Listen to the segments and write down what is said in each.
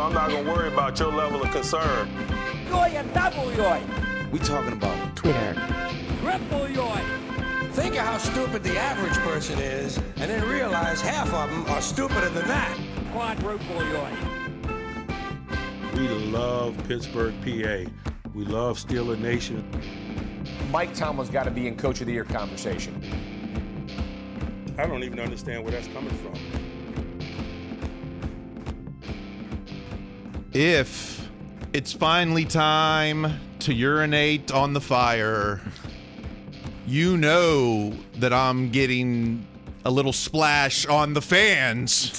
I'm not gonna worry about your level of concern. Yoy and double yoy. We talking about Twitter. Triple yoy. Think of how stupid the average person is, and then realize half of them are stupider than that. Quadruple yoy. We love Pittsburgh, PA. We love Steeler Nation. Mike Tomlin's got to be in Coach of the Year conversation. I don't even understand where that's coming from. If it's finally time to urinate on the fire, you know that I'm getting a little splash on the fans.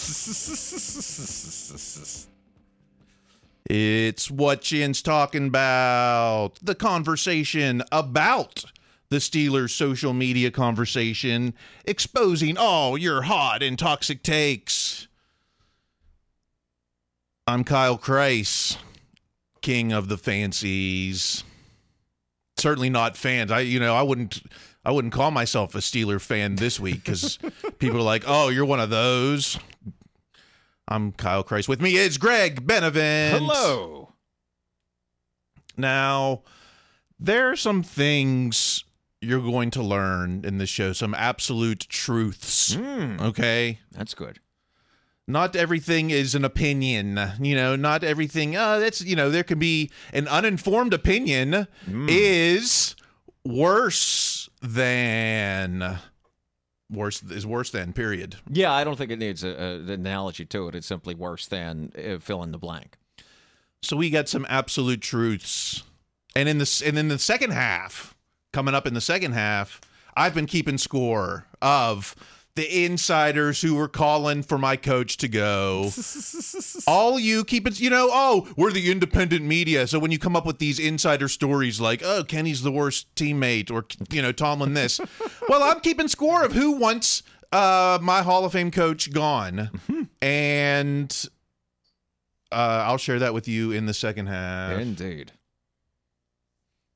It's what Yinz talking about. The conversation about the Steelers' social media conversation, exposing all your hot and toxic takes. I'm Kyle Chrise, king of the fancies. Certainly not fans. I, you know, I wouldn't, I wouldn't call myself a Steeler fan this week because people are like, "Oh, you're one of those." I'm Kyle Chrise. With me is Greg Benevent. hello. Now, there are some things you're going to learn in this show, some absolute truths. Hmm. Okay. That's good. Not everything is an opinion. You know, not everything, uh, that's, you know, there can be an uninformed opinion is worse than. Worse is worse than, period. Yeah, I don't think it needs a, a, an analogy to it. It's simply worse than uh, fill in the blank. So we got some absolute truths. And in this and in the second half, coming up in the second half, I've been keeping score of the insiders who were calling for my coach to go. All you keep it, you know, oh, we're the independent media. So when you come up with these insider stories like, oh, Kenny's the worst teammate or, you know, Tomlin this, well, I'm keeping score of who wants uh, my Hall of Fame coach gone. And uh, I'll share that with you in the second half. Indeed.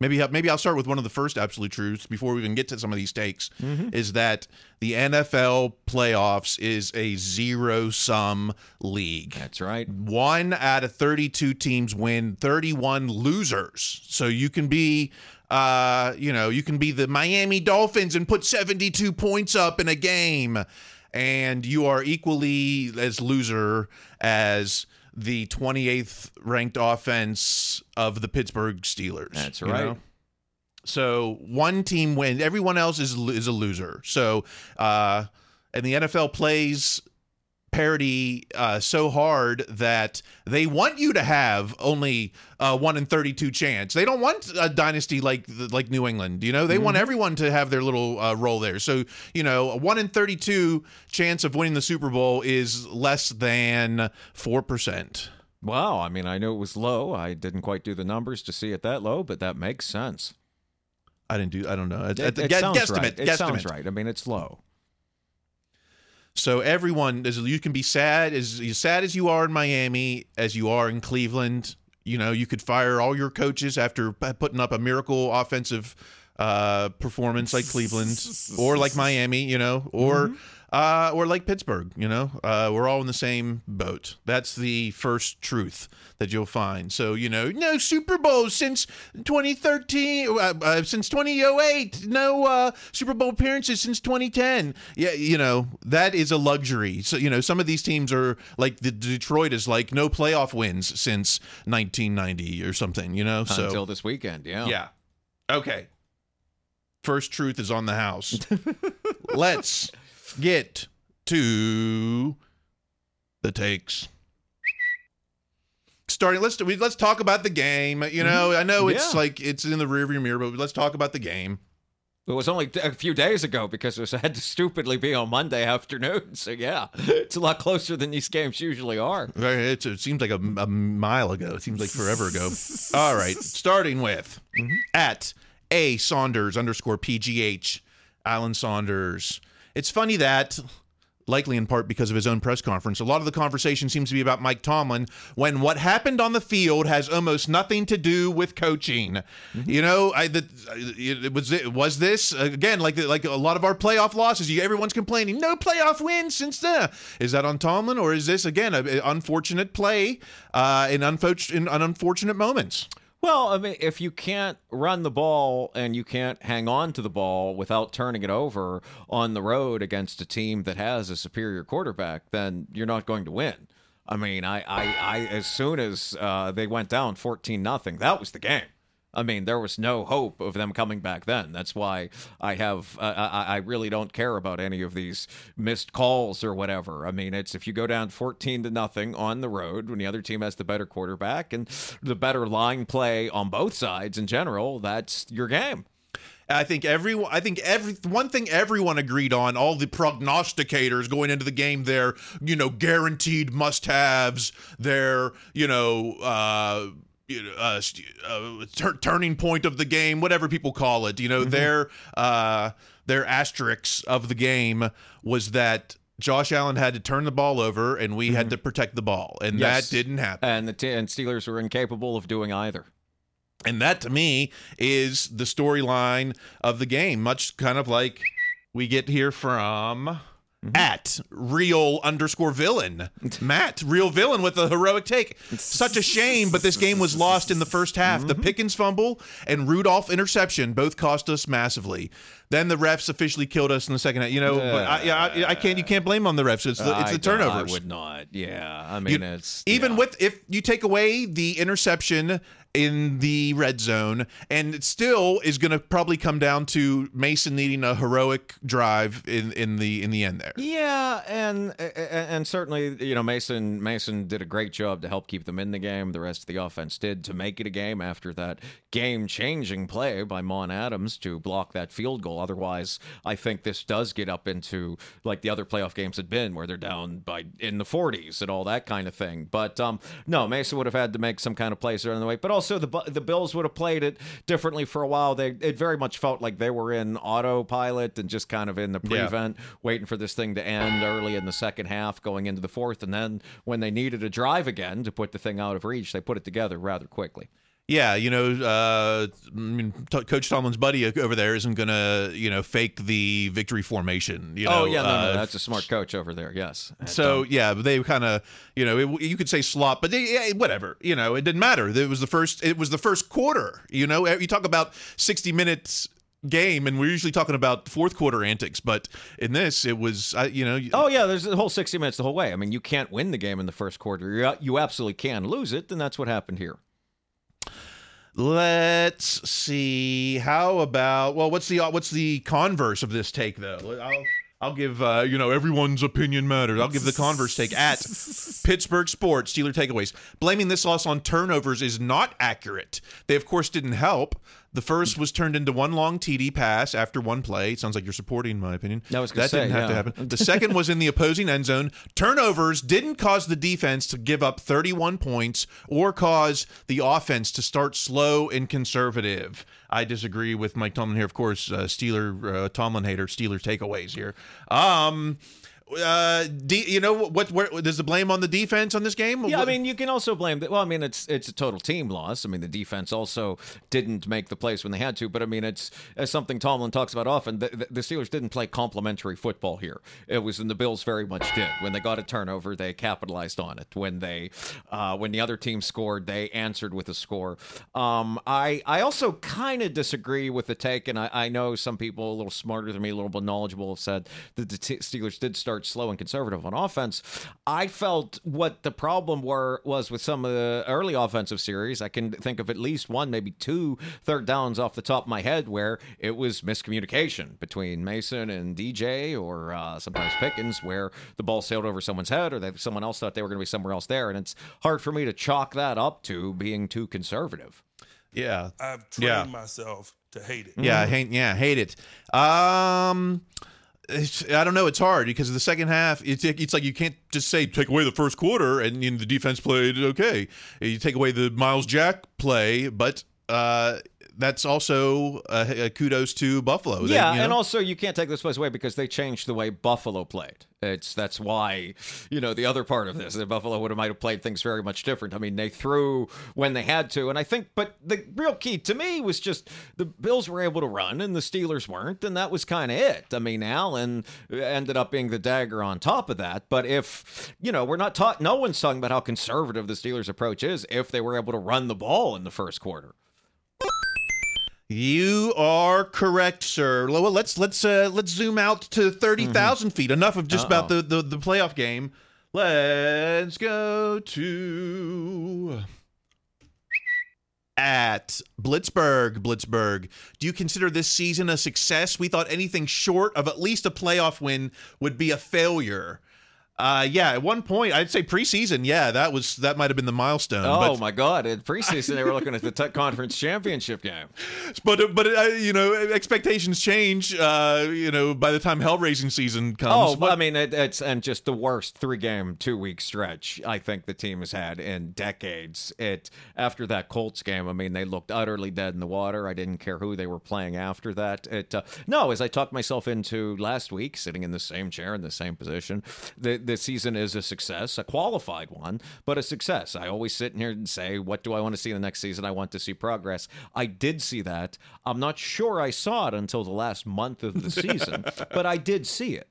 Maybe maybe I'll start with one of the first absolute truths before we even get to some of these takes. Is that the NFL playoffs is a zero sum league. That's right. One out of 32 teams win, 31 losers. So you can be, uh, you know, you can be the Miami Dolphins and put 72 points up in a game, and you are equally as loser as the 28th ranked offense of the Pittsburgh Steelers. That's you right. know? So one team wins, everyone else is is a loser. So, uh, and the NFL plays parity uh, so hard that they want you to have only a one in thirty-two chance. They don't want a dynasty like like New England. You know, they want everyone to have their little uh, role there. So you know, a one in thirty-two chance of winning the Super Bowl is less than four percent. Wow. I mean, I knew it was low. I didn't quite do the numbers to see it that low, but that makes sense. I didn't do. I don't know. It, it's a it gu- sounds guesstimate. right. It sounds right. I mean, it's low. So everyone, you can be sad as, as sad as you are in Miami, as you are in Cleveland. You know, you could fire all your coaches after putting up a miracle offensive uh, performance like Cleveland or like Miami. You know, or uh, or like Pittsburgh. You know, uh, we're all in the same boat. That's the first truth that you'll find. So you know, no Super Bowl since 2013, uh, uh, since 2008. No uh, Super Bowl appearances since 2010. Yeah, you know that is a luxury. So you know, some of these teams are like the Detroit is like no playoff wins since 1990 or something. You know, so Until this weekend. Yeah. yeah. Okay. First truth is on the house. Let's get to the takes. Starting, let's let's talk about the game. You mm-hmm. know, I know it's Yeah. like it's in the rearview mirror, but let's talk about the game. It was only a few days ago because it was, had to stupidly be on Monday afternoon. So, yeah, it's a lot closer than these games usually are. Right, It's, it seems like a, a mile ago. It seems like forever ago. All right, starting with mm-hmm. at a Saunders underscore PGH, Alan Saunders. It's funny that likely in part because of his own press conference. A lot of the conversation seems to be about Mike Tomlin when what happened on the field has almost nothing to do with coaching. You know, I the it was it was this again like the, like a lot of our playoff losses. You everyone's complaining no playoff wins since then. Is that on Tomlin or is this again an unfortunate play uh, in, unfo- in unfortunate moments? Well, I mean, if you can't run the ball and you can't hang on to the ball without turning it over on the road against a team that has a superior quarterback, then you're not going to win. I mean, I, I, I as soon as uh, they went down fourteen nothing, that was the game. I mean, there was no hope of them coming back then. That's why I have uh, I, I really don't care about any of these missed calls or whatever. I mean, it's if you go down 14 to nothing on the road when the other team has the better quarterback and the better line play on both sides in general, that's your game. I think everyone. I think every one thing everyone agreed on. All the prognosticators going into the game, their you know guaranteed must-haves, their you know uh, uh, uh, tur- turning point of the game, whatever people call it. You know, their uh, their asterisks of the game was that Josh Allen had to turn the ball over and we had to protect the ball, and Yes. that didn't happen. And the t- and Steelers were incapable of doing either. And that to me is the storyline of the game, much kind of like we get here from Mm-hmm. at real underscore villain. Matt, real villain with a heroic take. Such a shame, but this game was lost in the first half. The mm-hmm. Pickens fumble and Rudolph interception both cost us massively. Then the refs officially killed us in the second half. You know, but I, yeah, I, I can't. You can't blame on the refs. It's the, it's the turnovers. I would not. Yeah, I mean, You- it's even yeah. with if you take away the interception in the red zone, and it still is going to probably come down to Mason needing a heroic drive in in the in the end there. Yeah, and and- certainly you know Mason Mason did a great job to help keep them in the game. The rest of the offense did to make it a game after that game-changing play by Mon Adams to block that field goal. Otherwise, I think this does get up into like the other playoff games had been, where they're down by in the 40s and all that kind of thing. But um, no, Mason would have had to make some kind of plays there on the way. But also the the Bills would have played it differently for a while. They it very much felt like they were in autopilot and just kind of in the Yeah. prevent waiting for this thing to end early in the second half, going into the fourth, and then when they needed a drive again to put the thing out of reach, they put it together rather quickly. Yeah, you know, uh, I mean, T- Coach Tomlin's buddy over there isn't going to you know fake the victory formation. You know, oh yeah, no, uh, no, that's a smart coach over there. Yes. So um, yeah, they kind of you know it, you could say slop, but they, yeah, whatever. You know, it didn't matter. It was the first. It was the first quarter. You know, you talk about sixty minutes game, and we're usually talking about fourth quarter antics, but in this, it was I you know. Oh yeah, there's the whole 60 minutes the whole way. I mean, you can't win the game in the first quarter. You, you absolutely can lose it, and that's what happened here. Let's see. How about well, what's the what's the converse of this take though? I'll I'll give uh, you know everyone's opinion matters. I'll give the converse take at Pittsburgh Sports Steeler takeaways. Blaming this loss on turnovers is not accurate. They of course didn't help. The first was turned into one long TD pass after one play. It sounds like you're supporting my opinion. Gonna that say, didn't have to happen. The second was in the opposing end zone. Turnovers didn't cause the defense to give up 31 points or cause the offense to start slow and conservative. I disagree with Mike Tomlin here. Of course, uh, Steeler uh, Tomlin hater. Steeler takeaways here. Um, uh, de- you know what? Where does the blame on the defense on this game? Yeah, I mean, you can also blame that. Well, I mean, it's it's a total team loss. I mean, the defense also didn't make the plays when they had to. But I mean, it's as something Tomlin talks about often. The, the- the Steelers didn't play complementary football here. It was, and the Bills very much did. When they got a turnover, they capitalized on it. When they, uh, when the other team scored, they answered with a score. Um, I I also kind of disagree with the take, and I, I know some people a little smarter than me, a little more knowledgeable, have said that the t- Steelers did start slow and conservative on offense. I felt what the problem were was with some of the early offensive series. I can think of at least one, maybe two third downs off the top of my head where it was miscommunication between Mason and DJ, or uh, sometimes Pickens, where the ball sailed over someone's head, or that someone else thought they were going to be somewhere else there, and it's hard for me to chalk that up to being too conservative. yeah, I've trained Yeah. myself to hate it. Yeah, I hate, yeah, hate it. Um, it's, I don't know. It's hard because the second half, it's it's like you can't just say take away the first quarter and you know, the defense played okay. You take away the Miles Jack play, but uh, that's also uh, uh, kudos to Buffalo. They- Yeah, you know? and also you can't take this place away because they changed the way Buffalo played. It's that's why you know the other part of this that Buffalo would have might have played things very much different. I mean, they threw when they had to, and I think, but the real key to me was just the Bills were able to run and the Steelers weren't, and that was kind of it. I mean, Allen ended up being the dagger on top of that. But if you know, we're not taught, no one's talking about how conservative the Steelers' approach is if they were able to run the ball in the first quarter. You are correct, sir. Well, let's let's uh, let's zoom out to thirty feet. Enough of just about the, the the playoff game. Let's go to at Blitzburg. Blitzburg. Do you consider this season a success? We thought anything short of at least a playoff win would be a failure. Uh, yeah, at one point I'd say preseason. Yeah, that was that might have been the milestone. Oh but, my God! In preseason, they were looking at the Tech conference championship game. but but uh, you know expectations change. Uh, you know by the time hell raising season comes. Oh, What- I mean, it, it's and just the worst three-game, two-week stretch I think the team has had in decades. It after that Colts game, I mean, they looked utterly dead in the water. I didn't care who they were playing after that. It uh, no, as I talked myself into last week, sitting in the same chair in the same position, the the season is a success, a qualified one, but a success. I always sit in here and say, what do I want to see in the next season? I want to see progress. I did see that. I'm not sure I saw it until the last month of the season, but I did see it.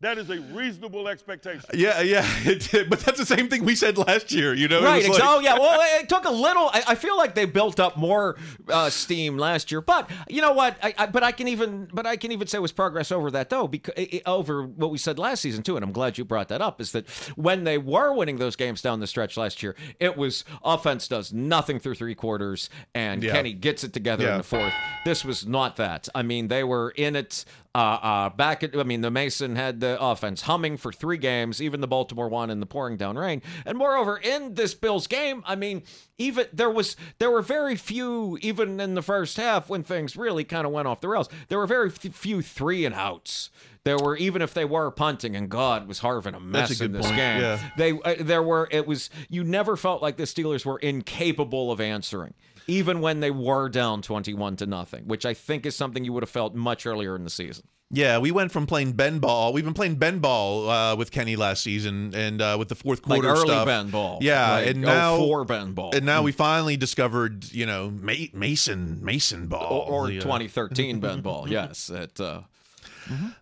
That is a reasonable expectation. yeah, yeah, it did. but that's the same thing we said last year. You know, Right. was like- oh, yeah. Well, it took a little. I, I feel like they built up more uh, steam last year, but you know what? I, I, but I can even, but I can even say it was progress over that though, because over what we said last season too. And I'm glad you brought that up. Is that when they were winning those games down the stretch last year, it was offense does nothing through three quarters, and Yeah. Kenny gets it together Yeah. in the fourth. This was not that. I mean, they were in it. Uh, uh, back at, I mean, the Mason had the offense humming for three games, even the Baltimore one in the pouring down rain. And moreover, in this Bills game, I mean, even there was there were very few, even in the first half when things really kind of went off the rails. There were very few three and outs. There were even if they were punting, and God was Harvin a mess That's a in this point, game. yeah. They uh, there were it was you never felt like the Steelers were incapable of answering. Even when they were down 21 to nothing, which I think is something you would have felt much earlier in the season. Yeah, we went from playing Ben ball. We've been playing Ben ball uh, with Kenny last season, and uh, with the fourth Like quarter early stuff. Ben ball. Yeah, Like and now for Ben ball. and now we finally discovered, you know, Ma- Mason Mason ball or, or uh, 2013 Ben ball. Yes. at. uh,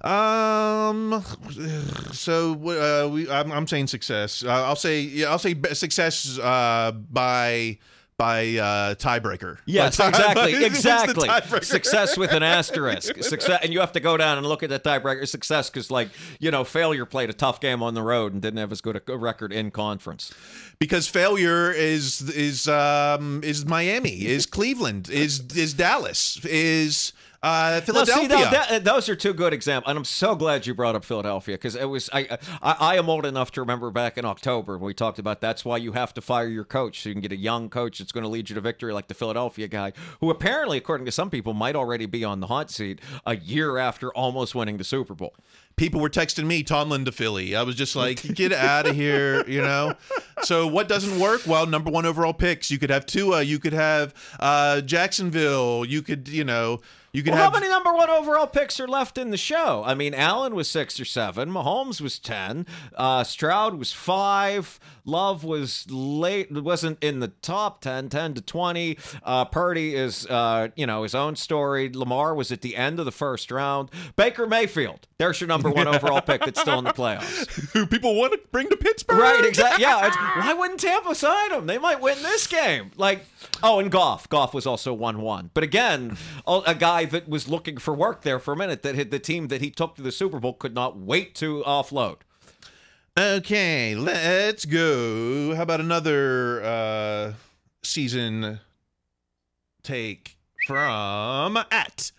Um. So uh, we, I'm, I'm saying success. Uh, I'll say yeah. I'll say success uh, by by uh, tiebreaker. Yes, By tie- exactly, the exactly. tiebreaker? Success with an asterisk. Success, and you have to go down and look at the tiebreaker. Success because, like, you know, failure played a tough game on the road and didn't have as good a record in conference. because failure is is um is Miami, is Cleveland, is is Dallas, is uh, No, Philadelphia. see, now, that, those are two good examples, and I'm so glad you brought up Philadelphia because it was I, I I am old enough to remember back in October when we talked about that's why you have to fire your coach so you can get a young coach that's going to lead you to victory like the Philadelphia guy who apparently, according to some people, might already be on the hot seat a year after almost winning the Super Bowl. people were texting me Tomlin to Philly. I was just like, get out of here, you know. So what doesn't work? Well, number one overall picks. You could have Tua. You could have uh, Jacksonville. You could, you know, you could Well, have. how many number one overall picks are left in the show? I mean, Allen was six or seven. Mahomes was ten. Uh, Stroud was five. Love was late. wasn't in the top 10, 10 to twenty. Uh, Purdy is, uh, you know, his own story. Lamar was at the end of the first round. Baker Mayfield, there's your number one overall pick that's still in the playoffs. who people want to bring to Pittsburgh? Right, exactly. Yeah, why wouldn't Tampa sign him? They might win this game. Like, oh, and Goff. Goff was also one-one. But again, a guy that was looking for work there for a minute. That hit the team that he took to the Super Bowl could not wait to offload. Okay, let's go. How about another uh, season take from at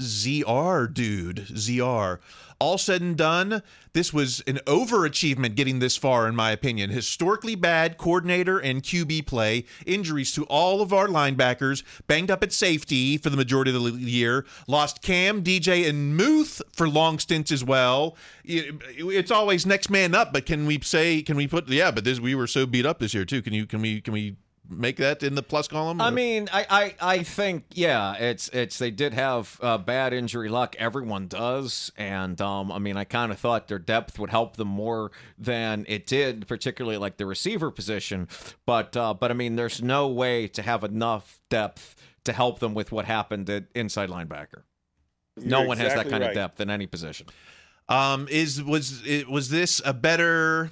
ZR dude ZR. All said and done, this was an overachievement getting this far, in my opinion. Historically bad coordinator and QB play, injuries to all of our linebackers, banged up at safety for the majority of the year, lost Cam, DJ, and Muth for long stints as well. It's always next man up, but can we say, can we put, yeah, but this we were so beat up this year too. Can you, can we, can we make that in the plus column? I mean, I, I, I think yeah, it's it's they did have uh, bad injury luck. Everyone does, and um, I mean, I kind of thought their depth would help them more than it did, particularly like the receiver position. But uh, but I mean, there's no way to have enough depth to help them with what happened at inside linebacker. no You're one has that exactly kind of depth in any position. Um, is was it was this a better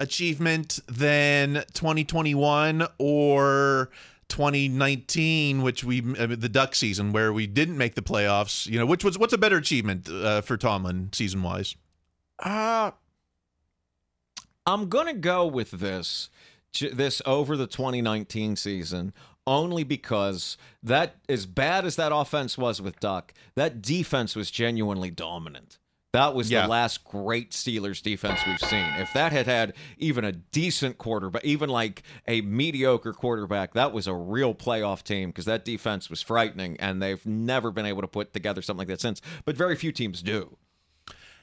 achievement than 2021 or 2019, which we uh, the Duck season where we didn't make the playoffs? You know, which was what's a better achievement uh, for Tomlin season wise? Uh I'm gonna go with this this over the 2019 season only because that as bad as that offense was with Duck, that defense was genuinely dominant. That was Yeah. the last great Steelers defense we've seen. If that had had even a decent quarterback, even like a mediocre quarterback, that was a real playoff team because that defense was frightening, and they've never been able to put together something like that since. But very few teams do.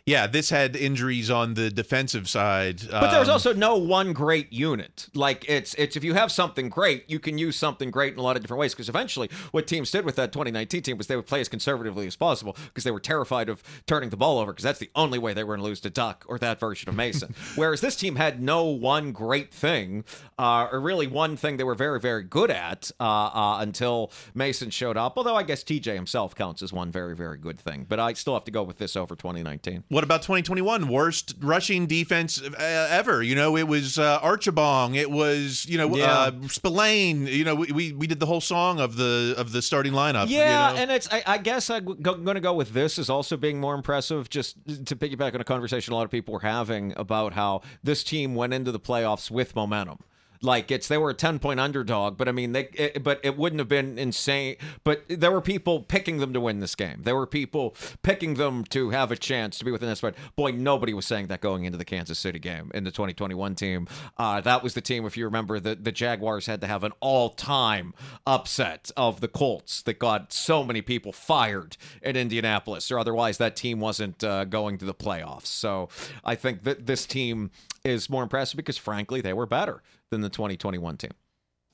Yeah, this had injuries on the defensive side, But there's um, also no one great unit. Like it's it's if you have something great, you can use something great in a lot of different ways. Because eventually, what teams did with that 2019 team was they would play as conservatively as possible because they were terrified of turning the ball over because that's the only way they were going to lose to Duck or that version of Mason. Whereas this team had no one great thing, uh, or really one thing they were very very good at uh, uh, until Mason showed up. Although I guess TJ himself counts as one very very good thing. But I still have to go with this over 2019. What about 2021? Worst rushing defense uh, ever. You know, it was uh, Archibong. It was you know Yeah. uh, Spillane. You know, we, we we did the whole song of the of the starting lineup. you Yeah, know? and it's I, I guess I'm going to go with this as also being more impressive. Just to piggyback on a conversation a lot of people were having about how this team went into the playoffs with momentum. Like it's they were a ten point underdog, but I mean they it, but it wouldn't have been insane. But there were people picking them to win this game. There were people picking them to have a chance to be within this spread. Boy, nobody was saying that going into the Kansas City game in the 2021 team. Uh, that was the team, if you remember, the the Jaguars had to have an all time upset of the Colts that got so many people fired in Indianapolis, or otherwise that team wasn't uh, going to the playoffs. So I think that this team is more impressive because, frankly, they were better than the 2021 team.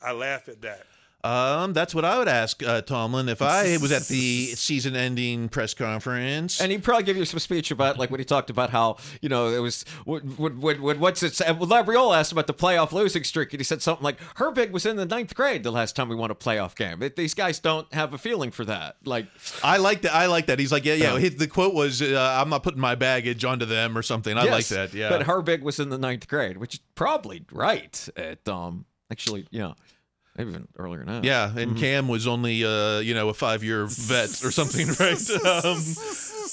I laugh at that. Um, that's what I would ask uh, Tomlin if I was at the season-ending press conference. And he'd probably give you some speech about like when he talked about how you know it was would, would, would what's it? Well, Labriola asked about the playoff losing streak, and he said something like Herbig was in the ninth grade the last time we won a playoff game. It, these guys don't have a feeling for that. Like I like that. I like that. He's like, yeah, yeah. His, the quote was, uh, "I'm not putting my baggage onto them" or something. I like that. Yeah. but Herbig was in the ninth grade, which is probably right. At um, actually, yeah, maybe even earlier than that. yeah, and Cam was only, uh, you know, a five-year vet or something, right?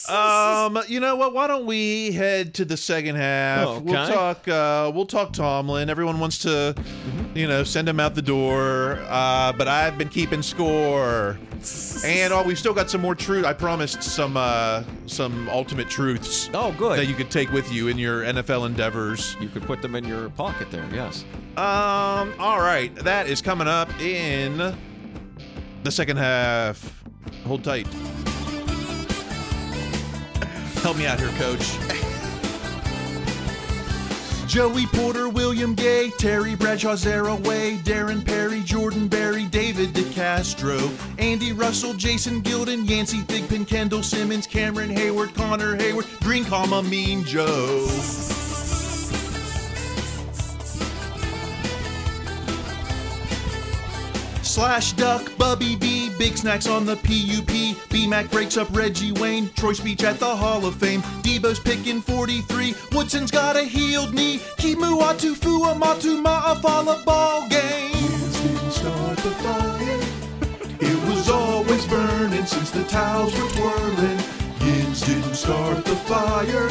um, um, you know what? Why don't we head to the second half? Oh, We'll talk. Uh, we'll talk Tomlin. Everyone wants to, you know, send him out the door. Uh, but I've been keeping score. And oh, we've still got some more truth. I promised some uh, some ultimate truths Oh, good. that you could take with you in your NFL endeavors. you could put them in your pocket there. Yes. Um, all right, that is coming up in the second half. Hold tight. Help me out here, coach. Joey Porter, William Gay, Terry Bradshaw, Zara Way, Darren Perry, Jordan Berry, David DeCastro, Andy Russell, Jason Gildon, Yancey Thigpen, Kendall Simmons, Cameron Heyward, Connor Heyward, Green comma Mean Joe. Slash Duck, Bubby B, Big Snacks on the PUP, B Mac breaks up Reggie Wayne, Troy Speech at the Hall of Fame, Debo's picking 43, Woodson's got a healed knee, Kimu Atu Fuamatu Ma'afala ball game. Didn't start the fire. It was always burning since the towels were twirling. Yins didn't start the fire,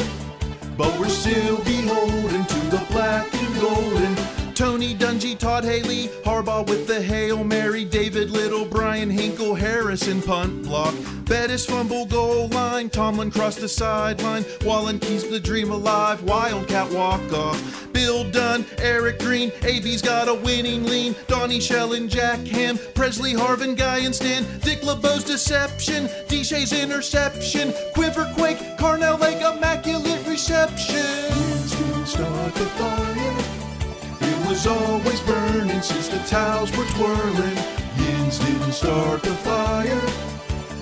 but we're still beholden to the black and golden. Tony Dungy, Todd Haley, Harbaugh with the Hail Mary, David Little, Bryan Hinkle, Harrison punt block, Bettis fumble goal line, Tomlin crossed the sideline, Wallen keeps the dream alive, Wildcat walk off, Bill Dunn, Eric Green, AB's got a winning lean, Donnie Shell and Jack Ham, Pressley Harvin, Guy and Stan, Dick LeBeau's deception, DJ's interception, Quiver Quake, Carnell Lake, immaculate reception. Start the fire. Was always burning since the towels were twirling. Yins didn't start the fire,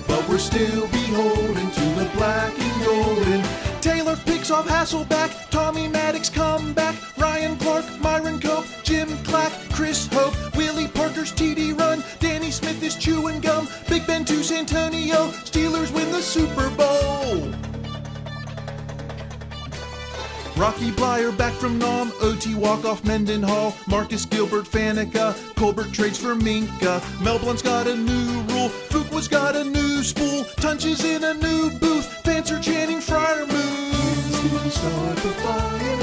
but we're still beholden to the black and golden. Taylor picks off Hasselbeck, Tommy Maddox come back, Ryan Clark, Myron Cope, Jim Clack, Chris Hope, Willie Parker's TD run, Danny Smith is chewing gum, Big Ben to Santonio, Steelers win the Super Bowl. Rocky Bleier back from Nom, OT walk-off Mendenhall, Marcus Gilbert Faneca, Colbert trades for Minkah, Mel Blount's got a new rule, Fuqua's got a new spool, Tunch is in a new booth, fans are chanting Friar. Didn't start the fire,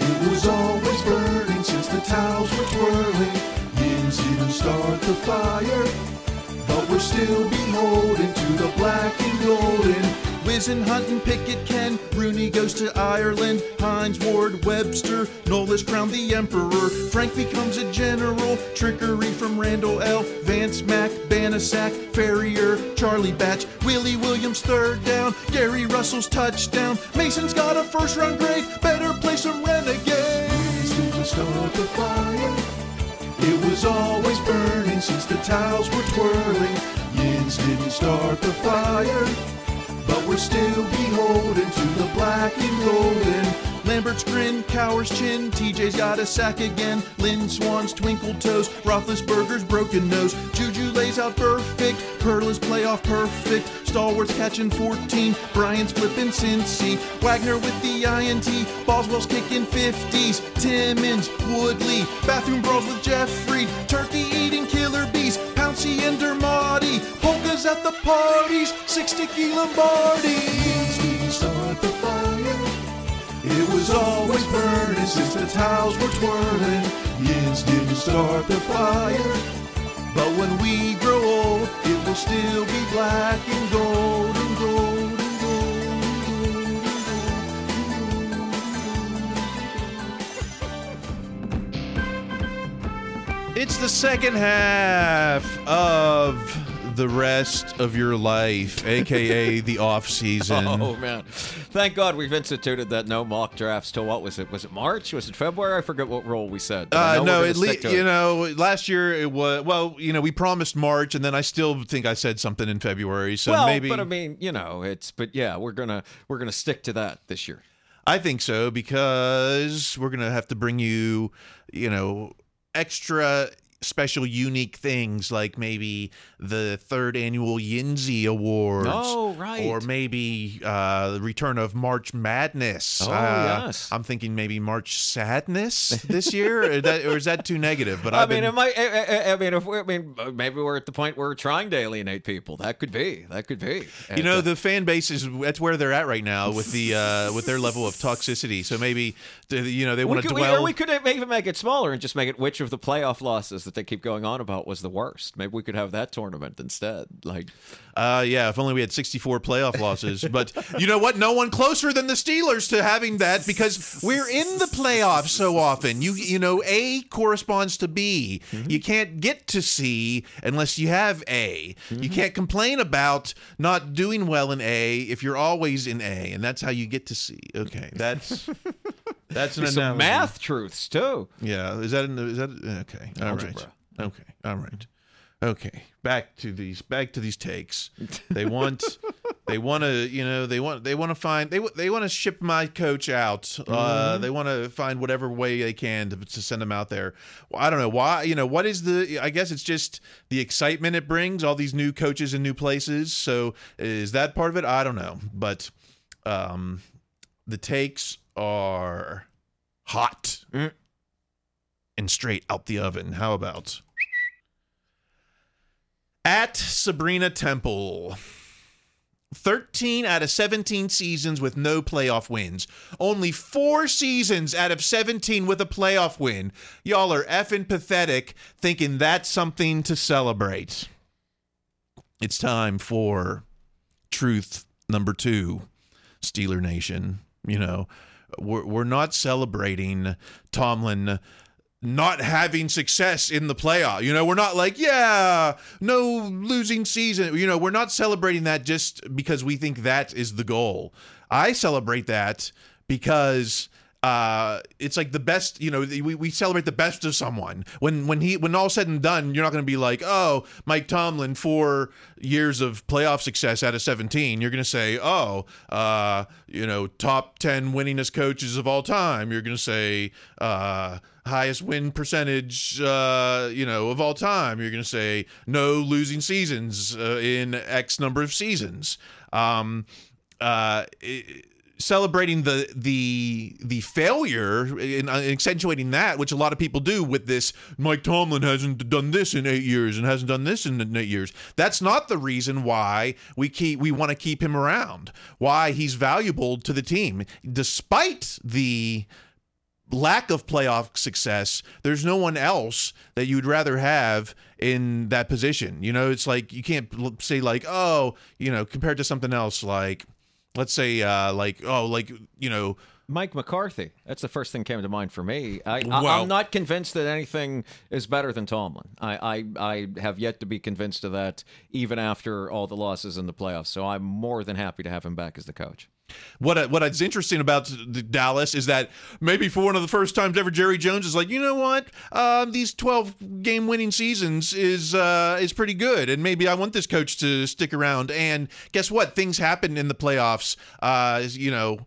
it was always burning since the towels were twirling. Yins didn't start the fire, but we're still beholden to the black and golden. Whizzin, Hunt, and Pickett, Ken, Rooney goes to Ireland, Hines, Ward, Webster, is crowned the Emperor, Frank becomes a general, trickery from Randle El, Vance Mack, Banasack, Ferrier, Charlie Batch, Willie Williams third down, Gary Russell's touchdown, Mason's got a first round grade, better play some renegades. Didn't start the fire. It was always burning since the towels were twirling. Yins didn't start the fire, but we're still beholden to the black and golden. Lambert's grin, Cowher's chin, TJ's got a sack again. Lynn Swann's twinkled toes, Roethlisberger's broken nose. Juju lays out perfect, Perla's playoff perfect. Stallworth's catching 14, Brian's flipping Cincy. Wagner with the INT, Boswell's kicking 50s. Timmons, Woodley, bathroom brawls with Jeffrey. Turkey eating killer bees, Pouncey and Dermody. At the parties, 60 key Lombardi. Didn't start the fire. It was always burning since the towels were twirling. Yins didn't start the fire. But when we grow old, it will still be black and gold. It's the second half of the rest of your life, aka the off season. Oh man! Thank God we've instituted that no mock drafts till what was it? Was it March? Was it February? I forget what role we said. Uh, no, at least you it. know, last year it was well, you know, we promised March, and then I still think I said something in February. So well, maybe but I mean, you know, it's but yeah, we're gonna we're gonna stick to that this year. I think so because we're gonna have to bring you, you know, extra special unique things like maybe the third annual Yinzi Awards. Oh, right. Or maybe uh, the return of March Madness. Oh, Uh, yes. I'm thinking maybe March Sadness this year, or, that, or is that too negative? But I I've mean, been, it might. I, I- I mean, if we, I mean, maybe we're at the point where we're trying to alienate people. That could be. That could be. You know uh, the fan base is that's where they're at right now with the uh, with their level of toxicity. So maybe you know they want to could, we, dwell. or we could even make it smaller and just make it which of the playoff losses that they keep going on about was the worst. Maybe we could have that tournament instead. Like, Uh, yeah, if only we had 64 playoff losses. But you know what? No one closer than the Steelers to having that because we're in the playoffs so often. You you know, A corresponds to B. You can't get to C unless you have A. You can't complain about not doing well in A if you're always in A, and that's how you get to C. Okay, that's that's an there's some analogy. math truths too. Yeah, is that in the, is that okay? All right. Algebra. Okay. All right. Okay. Back to these back to these takes. They want they want to, you know, they want they want to find they they want to ship my coach out. Uh they want to find whatever way they can to, to send him out there. Well, I don't know why, you know, what is the I guess it's just the excitement it brings all these new coaches in new places. So is that part of it? I don't know. But um the takes are hot mm. and straight out the oven. How about at Sabrina Temple? 13 out of 17 seasons with no playoff wins. Only four seasons out of 17 with a playoff win. Y'all are effing pathetic thinking that's something to celebrate. It's time for truth number two, Steeler Nation. You know, we're, we're not celebrating Tomlin not having success in the playoff. You know, we're not like, yeah, no losing season. You know, we're not celebrating that just because we think that is the goal. I celebrate that because uh, it's like the best. You know, we, we celebrate the best of someone. When when he when all said and done, you're not going to be like, oh, Mike Tomlin, four years of playoff success out of 17. You're going to say, oh, uh, you know, top 10 winningest coaches of all time. You're going to say. Uh, highest win percentage, uh, you know, of all time. You're going to say no losing seasons uh, in X number of seasons. Um, uh, it, celebrating the the the failure and uh, accentuating that, which a lot of people do with this. Mike Tomlin hasn't done this in eight years and hasn't done this in eight years. That's not the reason why we keep we want to keep him around. Why he's valuable to the team, despite the lack of playoff success, there's no one else that you'd rather have in that position. You know, it's like you can't say like, oh, you know, compared to something else like let's say uh like oh, like, you know, Mike McCarthy. That's the first thing came to mind for me. I, Well- am not convinced that anything is better than Tomlin. I, I, I have yet to be convinced of that, even after all the losses in the playoffs. So I'm more than happy to have him back as the coach. What what is interesting about the Dallas is that maybe for one of the first times ever, Jerry Jones is like, you know what, uh, these twelve game winning seasons is uh, is pretty good, and maybe I want this coach to stick around. And guess what? Things happen in the playoffs. Uh, you know,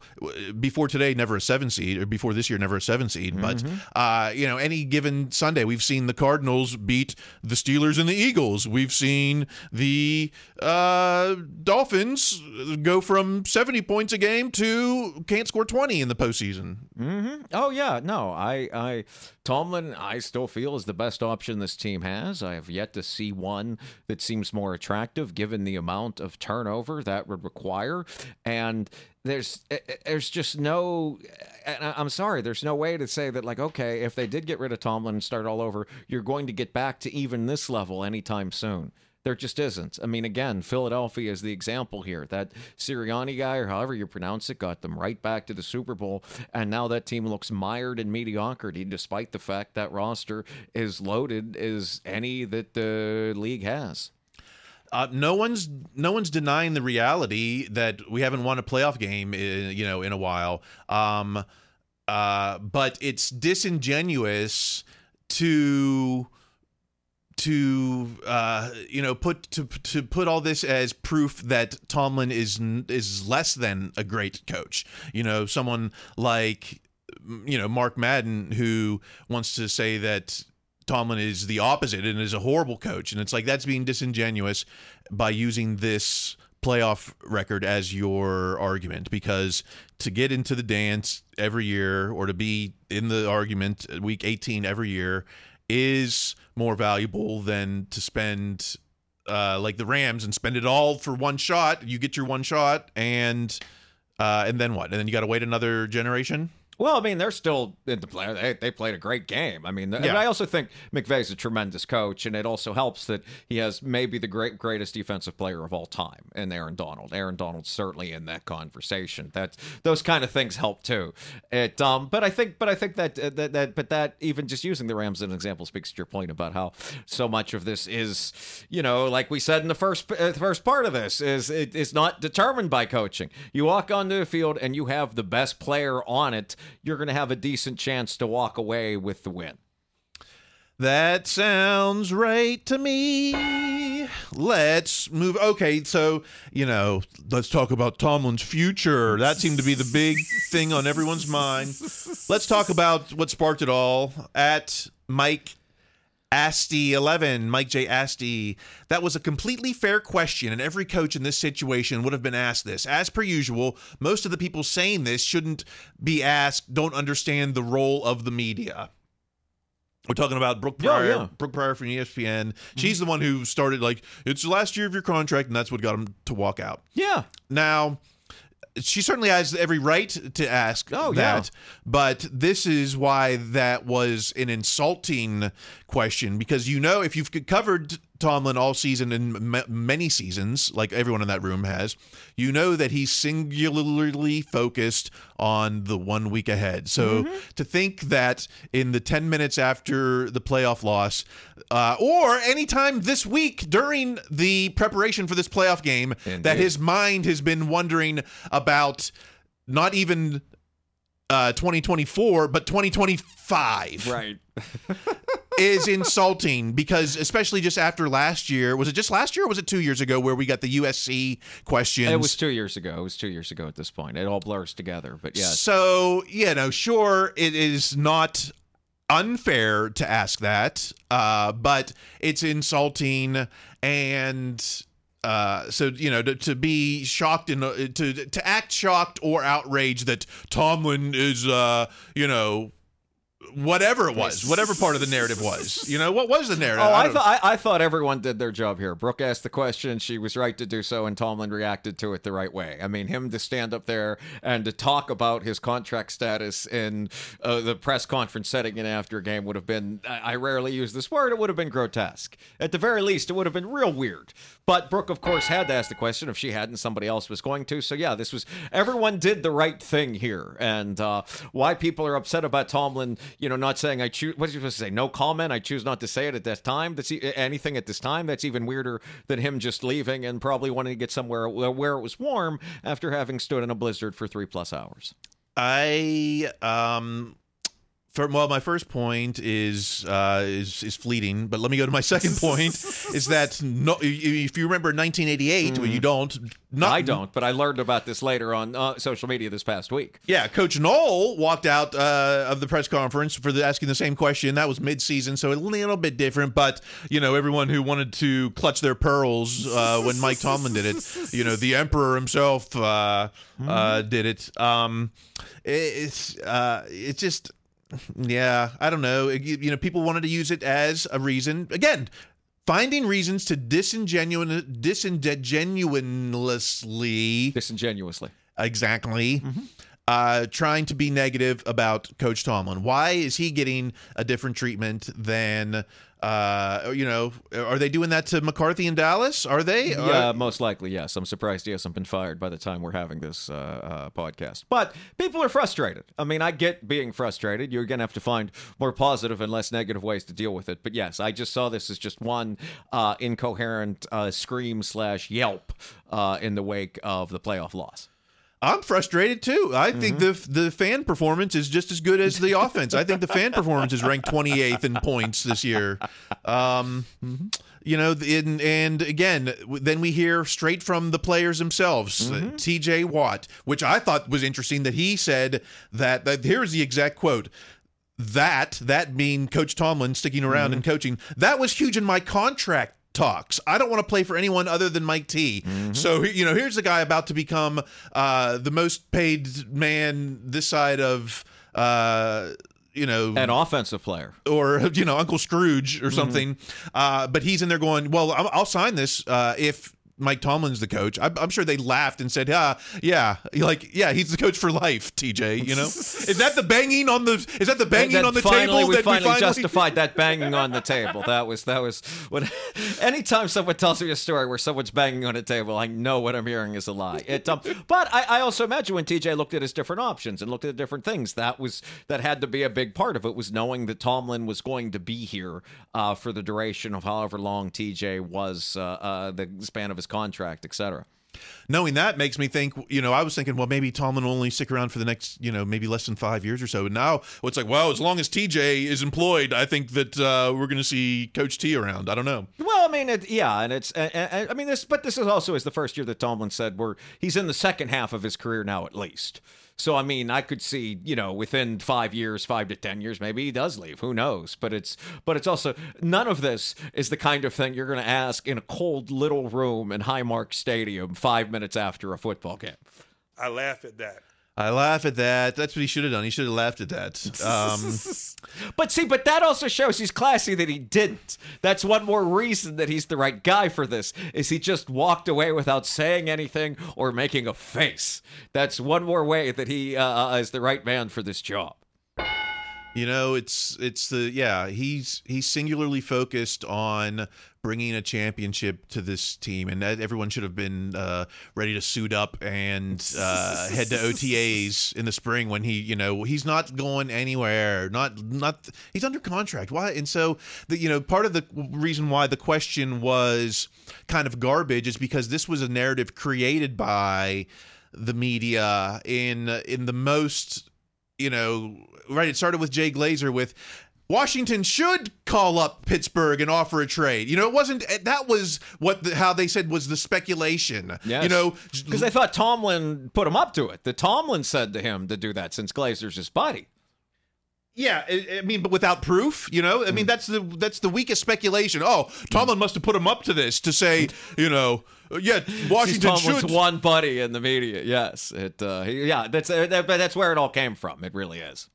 before today, never a seven seed, or before this year, never a seven seed. But uh, you know, any given Sunday, we've seen the Cardinals beat the Steelers and the Eagles. We've seen the uh, Dolphins go from seventy points a game to can't score twenty in the postseason. Oh yeah, no, I, I, Tomlin, I still feel is the best option this team has. I have yet to see one that seems more attractive, given the amount of turnover that would require, and there's, eh, eh, there's just no. I'm sorry, there's no way to say that like, okay, if they did get rid of Tomlin and start all over, you're going to get back to even this level anytime soon. There just isn't. I mean, again, Philadelphia is the example here. That Sirianni guy, or however you pronounce it, got them right back to the Super Bowl, and now that team looks mired in mediocrity, despite the fact that roster is loaded as any that the league has. Uh, no one's no one's denying the reality that we haven't won a playoff game, in, you know, in a while. Um, uh, but it's disingenuous to to uh, you know put to to put all this as proof that Tomlin is is less than a great coach. You know, someone like you know Mark Madden who wants to say that Tomlin is the opposite and is a horrible coach, and it's like that's being disingenuous by using this playoff record as your argument because to get into the dance every year or to be in the argument week 18 every year is more valuable than to spend uh, like the Rams and spend it all for one shot. You get your one shot and uh, and then what? And then you got to wait another generation. Well, I mean, they're still in the play. They, they played a great game. I mean, Yeah. I also think McVay's a tremendous coach, and it also helps that he has maybe the great greatest defensive player of all time, and Aaron Donald. Aaron Donald's certainly in that conversation. That those kind of things help too. It, um, but I think, but I think that uh, that, that, but that even just using the Rams as an example speaks to your point about how so much of this is, you know, like we said in the first uh, the first part of this, is it is not determined by coaching. You walk onto the field and you have the best player on it, you're going to have a decent chance to walk away with the win. That sounds right to me. Let's move. Okay, so, you know, let's talk about Tomlin's future. That seemed to be the big thing on everyone's mind. Let's talk about what sparked it all at Mike Asti 11, Mike J. Asti. That was a completely fair question, and every coach in this situation would have been asked this. As per usual, most of the people saying this shouldn't be asked, don't understand the role of the media. We're talking about Brooke Yeah, Pryor. yeah. Brooke Pryor from ESPN. Mm-hmm. She's the one who started like it's the last year of your contract, and that's what got him to walk out. Yeah. Now, she certainly has every right to ask Oh, yeah. that, but this is why that was an insulting question because you know if you've covered Tomlin all season and m- many seasons, like everyone in that room has, you know that he's singularly focused on the one week ahead. So Mm-hmm. to think that in the 10 minutes after the playoff loss, uh, or anytime this week during the preparation for this playoff game, that his mind has been wondering about not even uh, 2024, but 2025 Right. is insulting because, especially just after last year, was it just last year or was it two years ago where we got the USC questions? It was two years ago. It was two years ago at this point. It all blurs together. But yeah. So, you know, sure, it is not unfair to ask that, uh, but it's insulting and. Uh, so you know to, to be shocked and uh, to to act shocked or outraged that Tomlin is uh you know whatever it was whatever part of the narrative was you know what was the narrative Oh, I, don't- thought I, I thought everyone did their job here. Brooke asked the question; she was right to do so, and Tomlin reacted to it the right way. I mean, him to stand up there and to talk about his contract status in uh, the press conference setting in after a game would have been. I, I rarely use this word. It would have been grotesque. At the very least, it would have been real weird. But Brooke, of course, had to ask the question. If she hadn't, somebody else was going to. So yeah, this was everyone did the right thing here, and uh, why people are upset about Tomlin, you know, not saying I choose. What is he supposed to say? No comment. I choose not to say it at that time. That's anything at this time. That's even weirder than him just leaving and probably wanting to get somewhere where it was warm after having stood in a blizzard for three plus hours. I um well, my first point is uh, is is fleeting, but let me go to my second point. is that no, if you remember 1988, well, you don't. Not, Mm. I don't, but I learned about this later on uh, social media this past week. Yeah, Coach Noll walked out uh, of the press conference for the, asking the same question. That was midseason, so a little bit different. But you know, everyone who wanted to clutch their pearls uh, when Mike Tomlin did it, you know, the Emperor himself uh, uh, did it. Um, it- it's uh, it's just. Yeah, I don't know. You, you know, people wanted to use it as a reason. Again, finding reasons to disingenuine, disingenuously Disingenuously. Exactly. Uh, trying to be negative about Coach Tomlin. Why is he getting a different treatment than, uh, you know, are they doing that to McCarthy in Dallas? Are they? Yeah, Or- most likely, yes. I'm surprised he hasn't been fired by the time we're having this uh, uh, podcast. But people are frustrated. I mean, I get being frustrated. You're going to have to find more positive and less negative ways to deal with it. But yes, I just saw this as just one uh, incoherent uh, scream slash yelp uh, in the wake of the playoff loss. I'm frustrated too. I think the the fan performance is just as good as the offense. I think the fan performance is ranked 28th in points this year. Um, you know, in, and again, then we hear straight from the players themselves. Uh, T.J. Watt, which I thought was interesting, that he said that. that here's the exact quote. That that being Coach Tomlin sticking around and coaching. That was huge in my contract talks. I don't want to play for anyone other than Mike T. So you know, here's a guy about to become uh, the most paid man this side of uh, you know An offensive player. or you know Uncle Scrooge or something. Uh, but he's in there going, "Well, I'll, I'll sign this uh, if." Mike Tomlin's the coach. I'm, I'm sure they laughed and said, "Yeah, yeah, like yeah, he's the coach for life." TJ, you know, is that the banging on the is that the banging That on the finally, table we that finally, we finally justified that banging on the table. That was that was what. Anytime someone tells me a story where someone's banging on a table, I know what I'm hearing is a lie. It, um, but I, I also imagine when TJ looked at his different options and looked at the different things, that was that had to be a big part of it. Was knowing that Tomlin was going to be here uh, for the duration of however long TJ was uh, uh, the span of his contract, etc. knowing that makes me think you know i was thinking well maybe tomlin will only stick around for the next you know maybe less than five years or so and now it's like well as long as tj is employed i think that uh, we're going to see coach t around i don't know Well, I mean, it, yeah, and it's, and- I mean, this, but this is also is the first year that Tomlin said we're he's in the second half of his career now, at least. So, I mean, I could see, you know, within five years, five to ten years, maybe he does leave. Who knows? But it's, but it's also none of this is the kind of thing you're going to ask in a cold little room in Highmark Stadium five minutes after a football game. I laugh at that. I laugh at that that's what he should have done he should have laughed at that um, But see, but that also shows he's classy that he didn't. That's one more reason that he's the right guy for this. Is he just walked away without saying anything or making a face? That's one more way that he uh, is the right man for this job. You know, it's it's the yeah. He's he's singularly focused on bringing a championship to this team, and everyone should have been uh, ready to suit up and uh, head to OTAs in the spring when he, you know, he's not going anywhere. Not not he's under contract. Why? And so the you know part of the reason why the question was kind of garbage is because this was a narrative created by the media in in the most you know, right? It started with Jay Glazer with. Washington should call up Pittsburgh and offer a trade. You know, it wasn't that was what the, how they said was the speculation. Yes. You know, because they thought Tomlin put him up to it. The Tomlin said to him to do that since Glazer's his buddy. Yeah, I, I mean, but without proof, you know. I mean, mm. that's the that's the weakest speculation. Oh, Tomlin must have put him up to this to say, you know, yeah, Washington should. one buddy in the media. Yes, it. Uh, he, yeah, that's uh, that, that's where it all came from. It really is.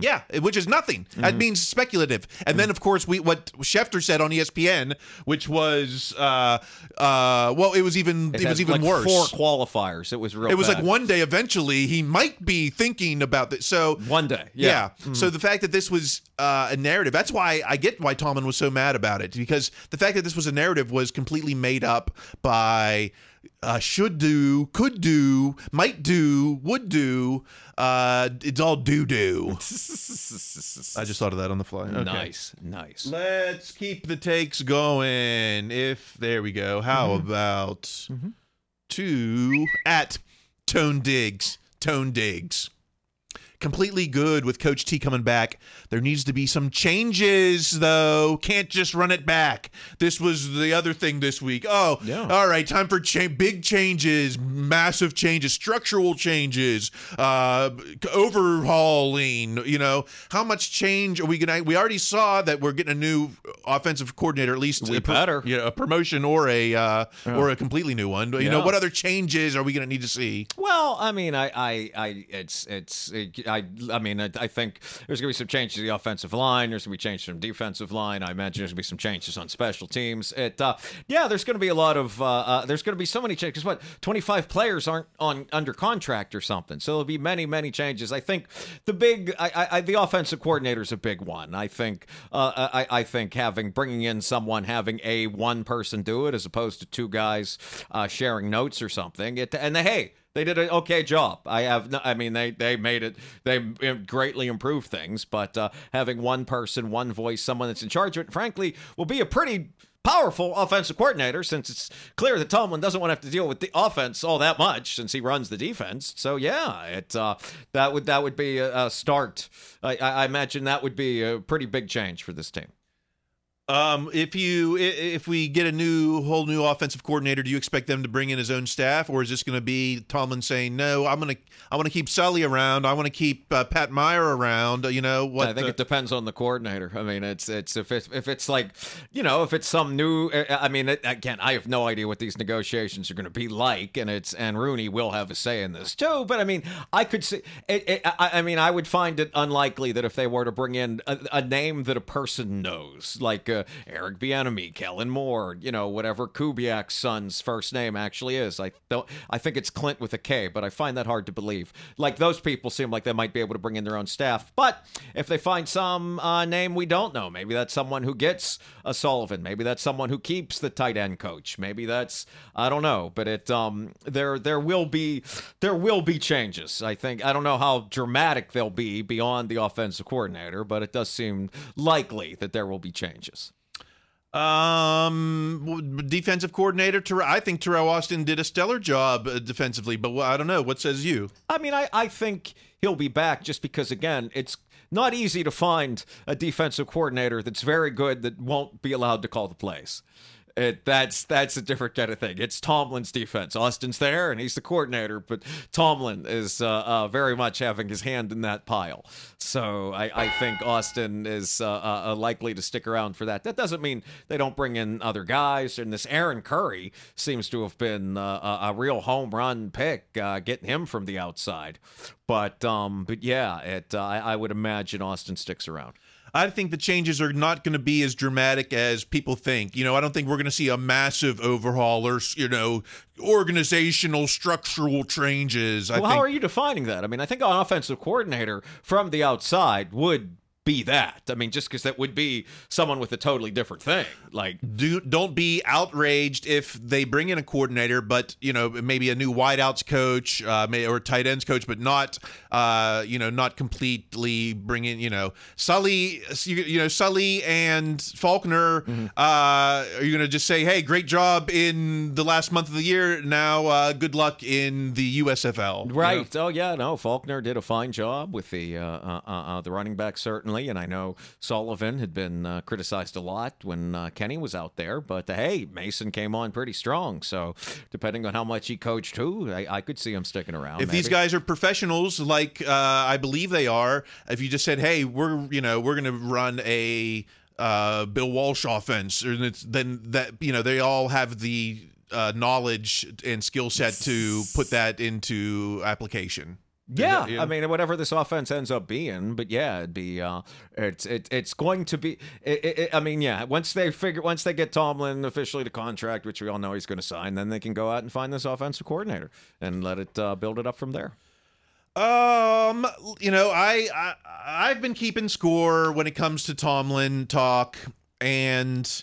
Yeah, which is nothing. Mm-hmm. That means speculative. And then, of course, we what Schefter said on ESPN, which was, uh, uh, well, it was even it, had was even like worse. Four qualifiers. It was real. it was bad. like one day eventually he might be thinking about this. So One day, yeah. yeah. Mm-hmm. So the fact that this was uh, a narrative, that's why I get why Tomlin was so mad about it because the fact that this was a narrative was completely made up by uh, should do, could do, might do, would do. Uh, it's all do do. I just thought of that on the fly. Okay. Nice, nice. Let's keep the takes going. If there we go. How Mm-hmm. about two at Tone Digs? Tone Diggs. Completely good with Coach T coming back. There needs to be some changes, though. Can't just run it back. This was the other thing this week. Oh, Yeah. all right. Time for cha- big changes, massive changes, structural changes, uh, overhauling. You know, how much change are we gonna? We already saw that we're getting a new offensive coordinator, at least We a better. yeah, a promotion or a uh, or a completely new one. You know, what other changes are we gonna need to see? Well, I mean, I, I, I it's, it's, I, I mean, I, I think there's gonna be some changes to the offensive line. There's gonna be changes from defensive line. I imagine there's gonna be some changes on special teams. It, uh, yeah, there's gonna be a lot of, uh, uh there's gonna be so many changes. What, 25 players aren't on under contract or something, so there'll be many, many changes. I think the big, I, I, the offensive coordinator is a big one. I think, uh, I, I think having bringing in someone having a one person do it as opposed to two guys uh, sharing notes or something. It, and the, hey. They did an okay job. I have, no, I mean, they they made it. They greatly improved things. But uh, having one person, one voice, someone that's in charge of it, frankly, will be a pretty powerful offensive coordinator. Since it's clear that Tomlin doesn't want to have to deal with the offense all that much, since he runs the defense. So yeah, it uh, that would that would be a, a start. I, I imagine that would be a pretty big change for this team. Um, if you if we get a new whole new offensive coordinator, do you expect them to bring in his own staff, or is this going to be Tomlin saying no? I'm gonna I want to keep Sully around. I want to keep uh, Pat Meyer around. You know what? I think uh, it depends on the coordinator. I mean, it's it's if it's if it's like, you know, if it's some new. I mean, it, again, I have no idea what these negotiations are going to be like, and it's and Rooney will have a say in this too. But I mean, I could see. It, it, I, I mean, I would find it unlikely that if they were to bring in a, a name that a person knows, like uh, Eric Bieniemy, Kellen Moore, you know, whatever Kubiak's son's first name actually is. I don't. I think it's Clint with a K, but I find that hard to believe. Like those people seem like they might be able to bring in their own staff, but if they find some uh, name we don't know, maybe that's someone who gets a Sullivan. Maybe that's someone who keeps the tight end coach. Maybe that's I don't know, but it um there there will be there will be changes. I think I don't know how dramatic they'll be beyond the offensive coordinator, but it does seem likely that there will be changes. Um, defensive coordinator. Ter- I think Teryl Austin did a stellar job uh, defensively, but I don't know. What says you? I mean, I, I think he'll be back just because, again, it's not easy to find a defensive coordinator that's very good that won't be allowed to call the plays. It, that's that's a different kind of thing. It's Tomlin's defense. Austin's there and he's the coordinator, but Tomlin is uh, uh, very much having his hand in that pile. So I, I think Austin is uh, uh, likely to stick around for that. That doesn't mean they don't bring in other guys. And this Aaron Curry seems to have been uh, a, real home run pick, uh, getting him from the outside. But um, but yeah, it uh, I, I would imagine Austin sticks around. I think the changes are not going to be as dramatic as people think. You know, I don't think we're going to see a massive overhaul or you know organizational structural changes. I Well, think how are you defining that? I mean, I think an offensive coordinator from the outside would be that. I mean, just because that would be someone with a totally different thing. Like, do don't be outraged if they bring in a coordinator, but you know maybe a new wideouts coach, uh, may, or tight ends coach, but not uh, you know not completely bring in you know Sully, you, you know Sully and Faulkner. Uh, are you going to just say, hey, great job in the last month of the year? Now, uh, good luck in the USFL. you know? Right. Oh yeah. No. Faulkner did a fine job with the uh, uh, uh, uh, the running back certainly, and I know Sullivan had been uh, criticized a lot when uh, Kenny was out there. But uh, hey, Mason came on pretty strong. So depending on how much he coached who, I, I could see him sticking around. If these guys are professionals, like uh, I believe they are, if you just said, "Hey, we're you know we're going to run a uh, Bill Walsh offense," then that you know they all have the uh, knowledge and skill set to put that into application. Yeah, Yeah. I mean, whatever this offense ends up being, but yeah, it'd be uh, it's it, it's going to be. It, it, it- I mean, yeah, once they figure, once they get Tomlin officially to contract, which we all know he's going to sign, then they can go out and find this offensive coordinator and let it uh, build it up from there. Um, you know, I, I I've been keeping score when it comes to Tomlin talk, and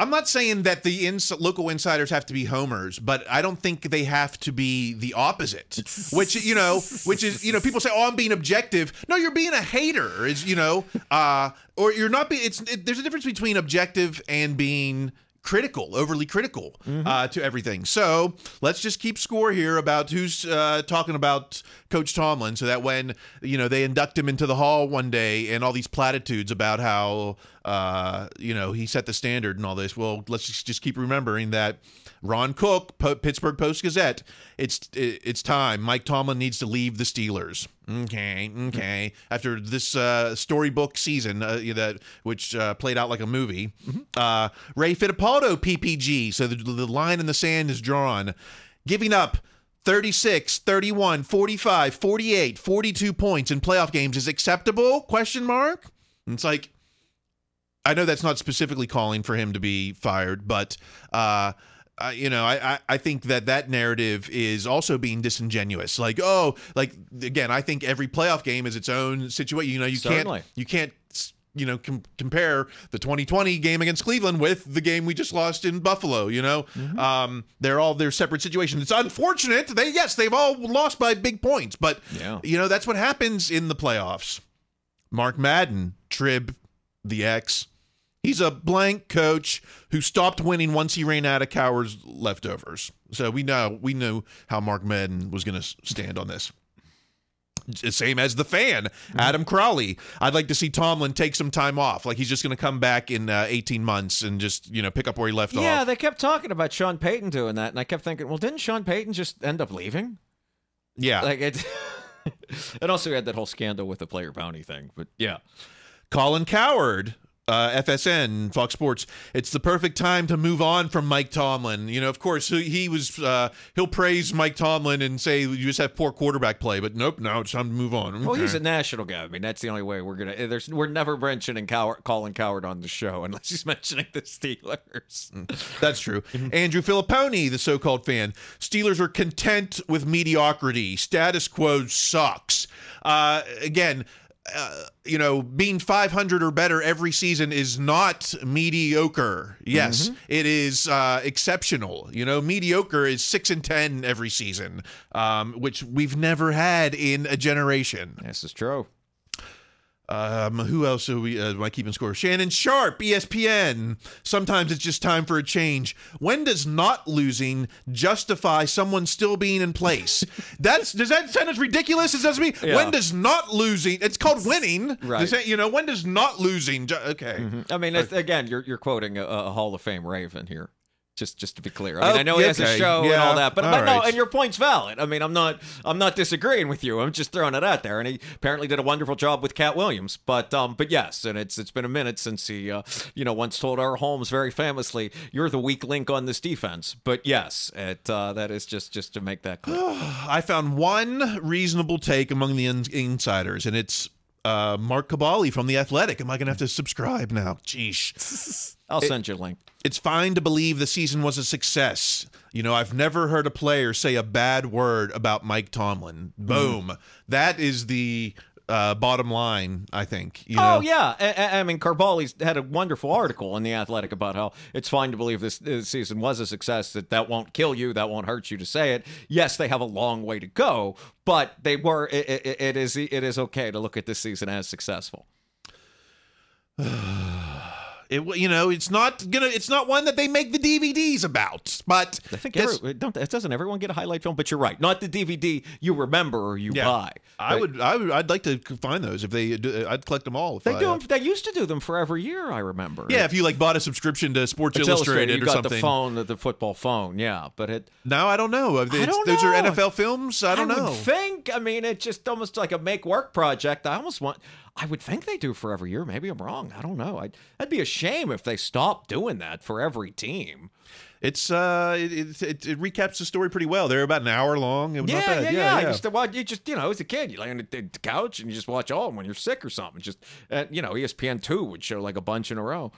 I'm not saying that the ins- local insiders have to be homers, but I don't think they have to be the opposite. Which you know, which is you know, people say, "Oh, I'm being objective." No, you're being a hater. Is you know, uh, or you're not being. It's it, there's a difference between objective and being critical, overly critical uh, to everything. So let's just keep score here about who's uh, talking about Coach Tomlin, so that when you know they induct him into the hall one day and all these platitudes about how uh, you know he set the standard and all this. Well, let's just, just keep remembering that. Ron Cook, Po- Pittsburgh Post Gazette. It's it's time. Mike Tomlin needs to leave the Steelers. Okay, okay. After this uh, storybook season, uh, that which uh, played out like a movie, uh, Ray Fittipaldo PPG. So the, the line in the sand is drawn, giving up 36, 31, 45, 48, 42 points in playoff games is acceptable? Question mark. And it's like I know that's not specifically calling for him to be fired, but uh, uh, you know, I, I I think that that narrative is also being disingenuous. Like, oh, like again, I think every playoff game is its own situation. You know, you Certainly. can't you can't you know com- compare the 2020 game against Cleveland with the game we just lost in Buffalo. You know, um, they're all their separate situations. It's unfortunate. They yes, they've all lost by big points, but Yeah. you know that's what happens in the playoffs. Mark Madden, Trib, the X. He's a blank coach who stopped winning once he ran out of Cowher's leftovers. So we know we knew how Mark Madden was going to stand on this. Same as the fan, Adam Crowley. I'd like to see Tomlin take some time off. Like he's just going to come back in uh, 18 months and just you know pick up where he left Yeah, off. Yeah, they kept talking about Sean Payton doing that, and I kept thinking, well, didn't Sean Payton just end up leaving? Yeah. Like it. and also, we had that whole scandal with the player bounty thing. But yeah, Colin Cowherd, uh, FSN, Fox Sports. It's the perfect time to move on from Mike Tomlin. You know, of course, he, he was. Uh, he'll praise Mike Tomlin and say you just have poor quarterback play, but nope, no, it's time to move on. well, he's Okay. a national guy. I mean, that's the only way we're gonna. There's we're never mentioning Cowherd, Colin Cowherd on the show unless he's mentioning the Steelers. That's true. Andrew Fillipponi, the so-called fan. Steelers are content with mediocrity. Status quo sucks. Uh, again. Uh, you know, being 500 or better every season is not mediocre. Yes, it is uh, exceptional. You know, mediocre is six and 10 every season, um, which we've never had in a generation. This is true. Um, who else are we? Uh, am I keeping score? Shannon Sharpe, ESPN. Sometimes it's just time for a change. When does not losing justify someone still being in place? That's does that sound as ridiculous as does me? Yeah. When does not losing? It's called winning. Right. That- you know, when does not losing? Ju- okay. I mean, it's, again, you're you're quoting a, a Hall of Fame Raven here. Just just to be clear, I mean, Oh, I know he has a show and all that, but, all but no, and your point's valid. I mean, I'm not I'm not disagreeing with you. I'm just throwing it out there, and he apparently did a wonderful job with Katt Williams. But um, but yes, and it's it's been a minute since he uh, you know once told our Holmes very famously, "You're the weak link on this defense." But yes, it uh, that is just just to make that clear. I found one reasonable take among the in- insiders, and it's uh, Mark Kaboly from the Athletic. Am I going to have to subscribe now? Jeez. I'll send you a link. it's fine to believe the season was a success. You know, I've never heard a player say a bad word about Mike Tomlin. Boom. That is the uh, bottom line. I think. You Oh yeah, I, I- mean Kaboly's had a wonderful article in the Athletic about how it's fine to believe this, this season was a success. That that won't kill you, that won't hurt you to say it. Yes, they have a long way to go, but they were. It, it, it is it is okay to look at this season as successful. It, you know, it's not gonna. It's not one that they make the DVDs about. But I think every, don't it doesn't everyone get a highlight film? But you're right, not the DVD you remember or you yeah, buy. I would. I would. I'd like to find those if they. do- I'd collect them all. If They I, do uh, them. They used to do them for every year. I remember. Yeah, if you like bought a subscription to Sports Illustrated, You or got something. the phone, the, the football phone. Yeah, but it. Now I don't know. It's- don't those are. NFL films. I don't would know. think. I mean, it's just almost like a make work project. I almost want. I would think they do for every year. Maybe I'm wrong. I don't know. I'd, that'd be a shame if they stopped doing that for every team. It's uh, it, it, it, recaps the story pretty well. They're about an hour long. It was Yeah, not bad. yeah, yeah, yeah. yeah. You just, well, you just, you know, as a kid, you lay on the, the couch and you just watch all of them when you're sick or something. Just, uh, you know, ESPN two would show like a bunch in a row.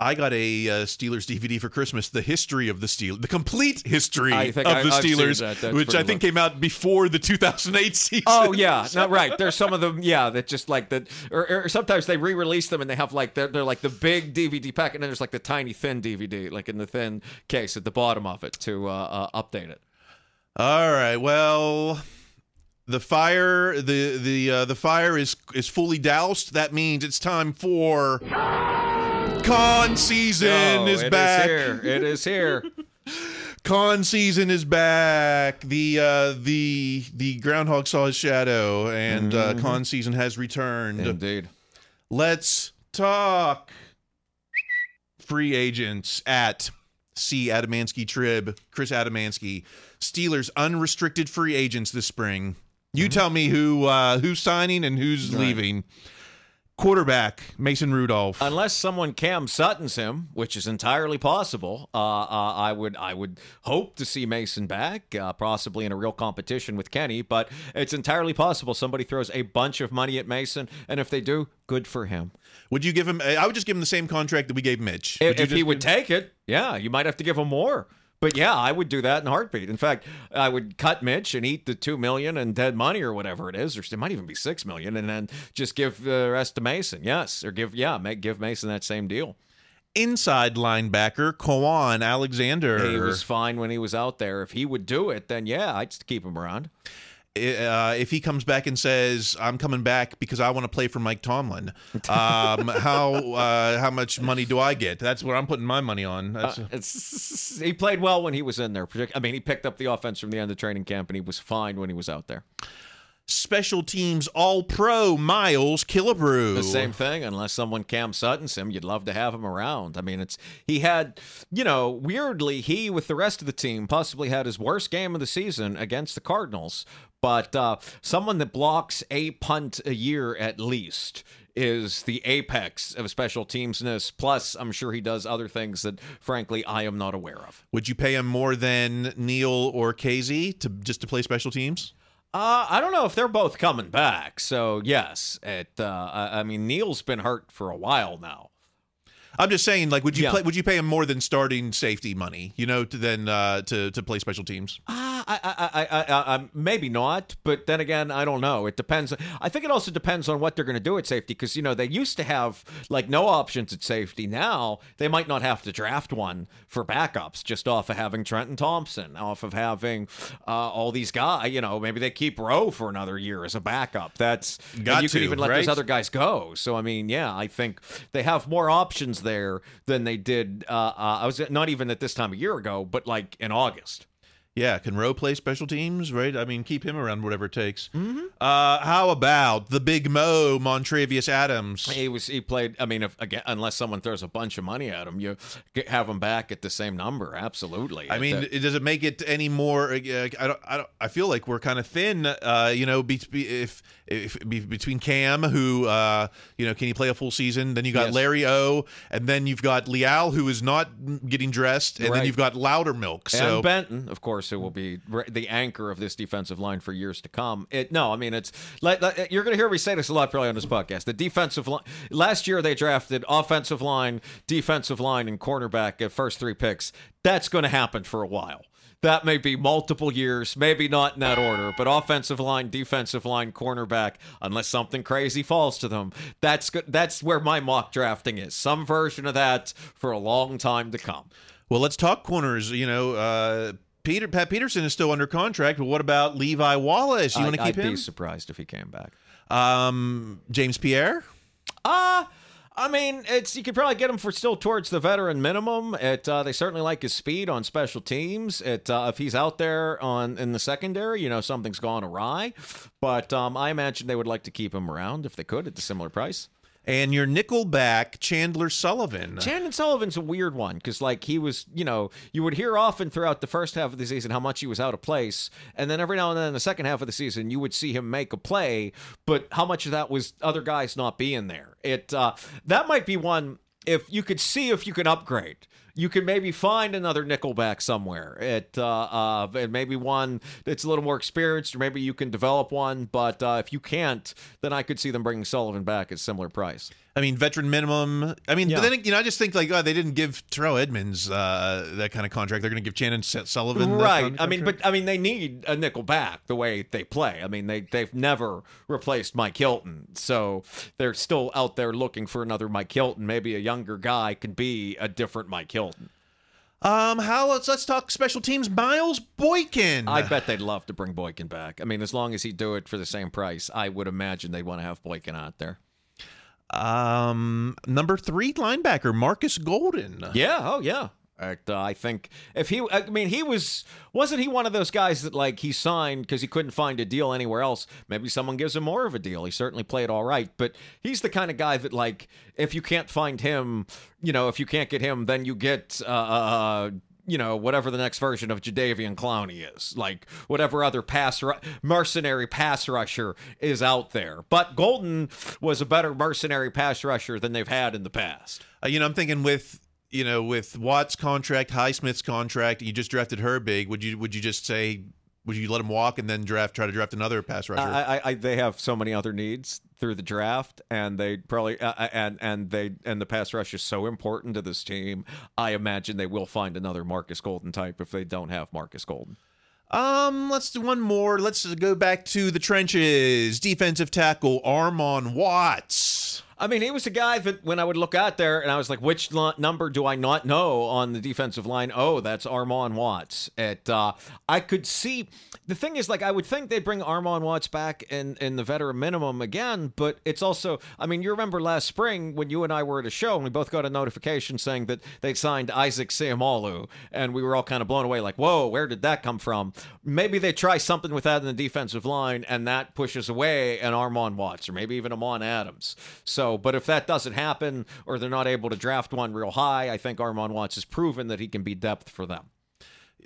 I got a uh, Steelers DVD for Christmas. The history of the Steelers, the complete history of think the I- Steelers, that. Which I pretty think came out before the 2008 season. Oh yeah, no, right. There's some of them, yeah, that just like that, or, or sometimes they re-release them and they have like they're, they're like the big DVD pack, and then there's like the tiny thin DVD, like in the thin case at the bottom of it to uh, uh, update it. All right. Well, the fire the the uh, the fire is is fully doused. That means it's time for Khan season Oh, is it back. here. It is here. Khan season is back. The uh, the the groundhog saw his shadow, and uh, Khan season has returned. Indeed. Let's talk free agents at C. Adamansky Trib, Chris Adamansky. Steelers unrestricted free agents this spring. You tell me who uh, who's signing and who's leaving. Quarterback Mason Rudolph. Unless someone Cam Sutton's him, which is entirely possible, uh, uh, I would I would hope to see Mason back, uh, possibly in a real competition with Kenny. But it's entirely possible somebody throws a bunch of money at Mason, and if they do, good for him. would you give him? I would just give him the same contract that we gave Mitch. If, he would give- take it, yeah, you might have to give him more. But yeah, I would do that in a heartbeat. In fact, I would cut Mitch and eat the two million and dead money or whatever it is, or it might even be six million, and then just give the rest to Mason. Yes, or give yeah, make give Mason that same deal. inside linebacker Kwon Alexander. He was fine when he was out there. If he would do it, then yeah, I'd keep him around. Uh, if he comes back and says, "I'm coming back because I want to play for Mike Tomlin," um, how uh, how much money do I get? That's what I'm putting my money on. That's, It's, he played well when he was in there. I mean, he picked up the offense from the end of training camp, and he was fine when he was out there. special teams All Pro Miles Killebrew. The same thing, unless someone Cam Sutton's him, you'd love to have him around. I mean, it's he had, you know, weirdly, he with the rest of the team possibly had his worst game of the season against the Cardinals. But uh, someone that blocks a punt a year at least is the apex of special teamsness. Plus, I'm sure he does other things that, frankly, I am not aware of. Would you pay him more than Neal or Kazee to just to play special teams? Uh, I don't know if they're both coming back. So yes, it. Uh, I, I mean, Neal's been hurt for a while now. I'm just saying, like, would you Yeah. play? Would you pay him more than starting safety money? You know, to then uh, to to play special teams. Ah, I, I, I, I, I, maybe not, but then again, I don't know. It depends. I think it also depends on what they're going to do at safety, because you know they used to have like no options at safety. Now they might not have to draft one for backups, just off of having Trenton Thompson, off of having uh, all these guys. You know, maybe they keep Rowe for another year as a backup. That's Got you to, could even let right? those other guys go. So I mean, yeah, I think they have more options there than they did. Uh, uh, I was not even at this time a year ago, but like in August. Yeah, can Rowe play special teams? Right. I mean, keep him around whatever it takes. Mm-hmm. Uh, how about the Big Mo Montravius Adams? He was he played. I mean, if again, unless someone throws a bunch of money at him, you get, have him back at the same number. Absolutely. I mean, That- does it make it any more? Uh, I don't. I don't. I feel like we're kind of thin. Uh, you know, be, be, if if be, between Cam, who uh, you know, can he play a full season? Then you got Yes. Larry O, and then you've got Leal, who is not getting dressed, and then you've got Loudermilk. So and Benton, of course, who will be the anchor of this defensive line for years to come. It no, I mean it's you're going to hear me say this a lot probably on this podcast. The defensive line last year they drafted offensive line, defensive line, and cornerback at first three picks. That's going to happen for a while. that may be multiple years, maybe not in that order, but offensive line, defensive line, cornerback, unless something crazy falls to them. That's good. That's where my mock drafting is. Some version of that for a long time to come. Well, let's talk corners. You know, uh, Peter Pat Peterson is still under contract, but what about Levi Wallace? You want to I, keep I'd him? be surprised if he came back. Um, James Pierre. Uh I mean, it's you could probably get him for still towards the veteran minimum. It uh, they certainly like his speed on special teams. It uh, if he's out there on in the secondary, you know something's gone awry. But um, I imagine they would like to keep him around if they could at a similar price. And your nickel back, Chandon Sullivan. Chandon Sullivan's a weird one because, like, he was, you know, you would hear often throughout the first half of the season how much he was out of place. And then every now and then in the second half of the season, you would see him make a play, but how much of that was other guys not being there? It, uh, that might be one if you could see if you can upgrade. You can maybe find another nickelback somewhere. It uh, uh, and maybe one that's a little more experienced, or maybe you can develop one. But uh, if you can't, then I could see them bringing Sullivan back at similar price. I mean, veteran minimum. I mean, Yeah. but then you know, I just think like, oh, they didn't give Terrell Edmunds uh, that kind of contract. They're going to give Shannon Sullivan, right kind of i mean but i mean they need a nickel back the way they play i mean they they've never replaced mike hilton so they're still out there looking for another mike hilton maybe a younger guy could be a different mike hilton um, how let's let's talk special teams. Miles Boykin. i bet they'd love to bring boykin back i mean as long as he do it for the same price i would imagine they'd want to have boykin out there Um, number three linebacker Marcus Golden. Yeah. Oh, yeah. Uh, I think if he, I mean, he was, wasn't he one of those guys that like he signed because he couldn't find a deal anywhere else? Maybe someone gives him more of a deal. He certainly played all right, but he's the kind of guy that like if you can't find him, you know, if you can't get him, then you get, uh, uh, you know, whatever the next version of Jadeveon Clowney is, like whatever other pass ru- mercenary pass rusher is out there. But Golden was a better mercenary pass rusher than they've had in the past. Uh, you know, I'm thinking with you know with Watt's contract, Highsmith's contract. You just drafted Herbig. Would you would you just say would you let him walk and then draft try to draft another pass rusher? I, I, I, they have so many other needs through the draft, and they probably uh, and and they and the pass rush is so important to this team. I imagine they will find another Marcus Golden type if they don't have Marcus Golden. Um, let's do one more. Let's go back to the trenches. Defensive tackle Armon Watts. I mean, he was a guy that when I would look out there and I was like, which l- number do I not know on the defensive line? Oh, that's Armon Watts. It, uh, I could see. The thing is, like, I would think they'd bring Armon Watts back in, in the veteran minimum again, but it's also, I mean, you remember last spring when you and I were at a show and we both got a notification saying that they signed Isaac Seumalo, and we were all kind of blown away, like, whoa, where did that come from? Maybe they try something with that in the defensive line, and that pushes away an Armon Watts or maybe even Amon Adams. So, but if that doesn't happen or they're not able to draft one real high, I think Armon Watts has proven that he can be depth for them.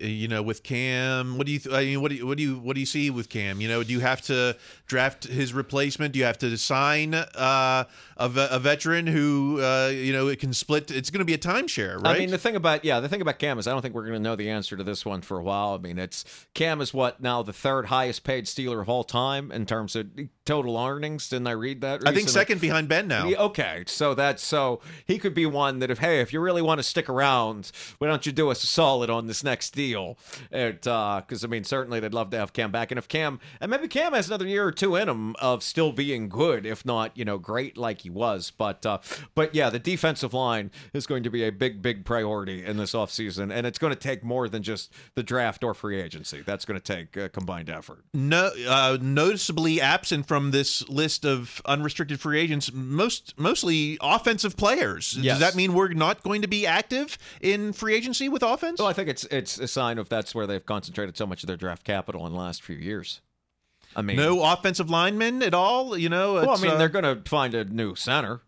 Uh, You know, with Cam, what do you? Th- I mean, what do you? What do you? What do you see with Cam? You know, do you have to draft his replacement? Do you have to sign uh, a, a veteran who uh, you know it can split? It's going to be a timeshare, right? I mean, the thing about yeah, the thing about Cam is I don't think we're going to know the answer to this one for a while. I mean, it's Cam is what now the third highest paid Steeler of all time in terms of total earnings. Didn't I read that? I think second behind Ben now. Okay, so that's so he could be one that if hey, if you really want to stick around, why don't you do us a solid on this next deal? Because I mean certainly they'd love to have Cam back, and if Cam and maybe Cam has another year or two in him of still being good, if not you know great like he was, but uh, but yeah, the defensive line is going to be a big big priority in this offseason, and it's going to take more than just the draft or free agency. That's going to take a combined effort. no, uh, noticeably absent from this list of unrestricted free agents. Most mostly offensive players. Yes. Does that mean we're not going to be active in free agency with offense? Well, I think it's it's a sign of that's where they've concentrated so much of their draft capital in the last few years. I mean, no offensive linemen at all. You know, Well, I mean, uh, they're going to find a new center.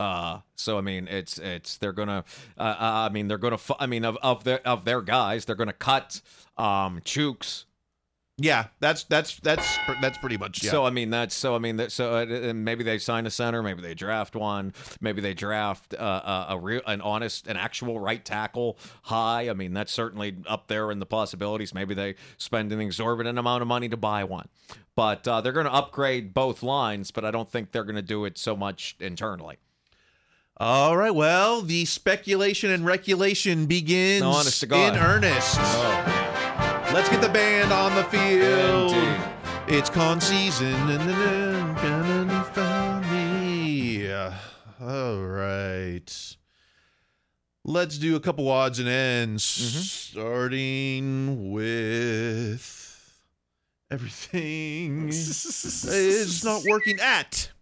Uh, so I mean, it's it's they're gonna. Uh, uh, I mean, they're gonna. I mean, of of their of their guys, they're gonna cut um Chooks. Yeah. That's that's that's that's pretty much. Yeah. So I mean, that's so I mean, that, so uh, maybe they sign a center, maybe they draft one, maybe they draft uh, a, a real, an honest, an actual right tackle high. I mean, that's certainly up there in the possibilities. Maybe they spend an exorbitant amount of money to buy one, but uh, they're going to upgrade both lines. But I don't think they're going to do it so much internally. All right. Well, the speculation and regulation begins God. in earnest. Oh, Let's get the band on the field. Indeed. It's Khan season. Gonna find me. All right. Let's do a couple odds and ends, mm-hmm. starting with everything is not working at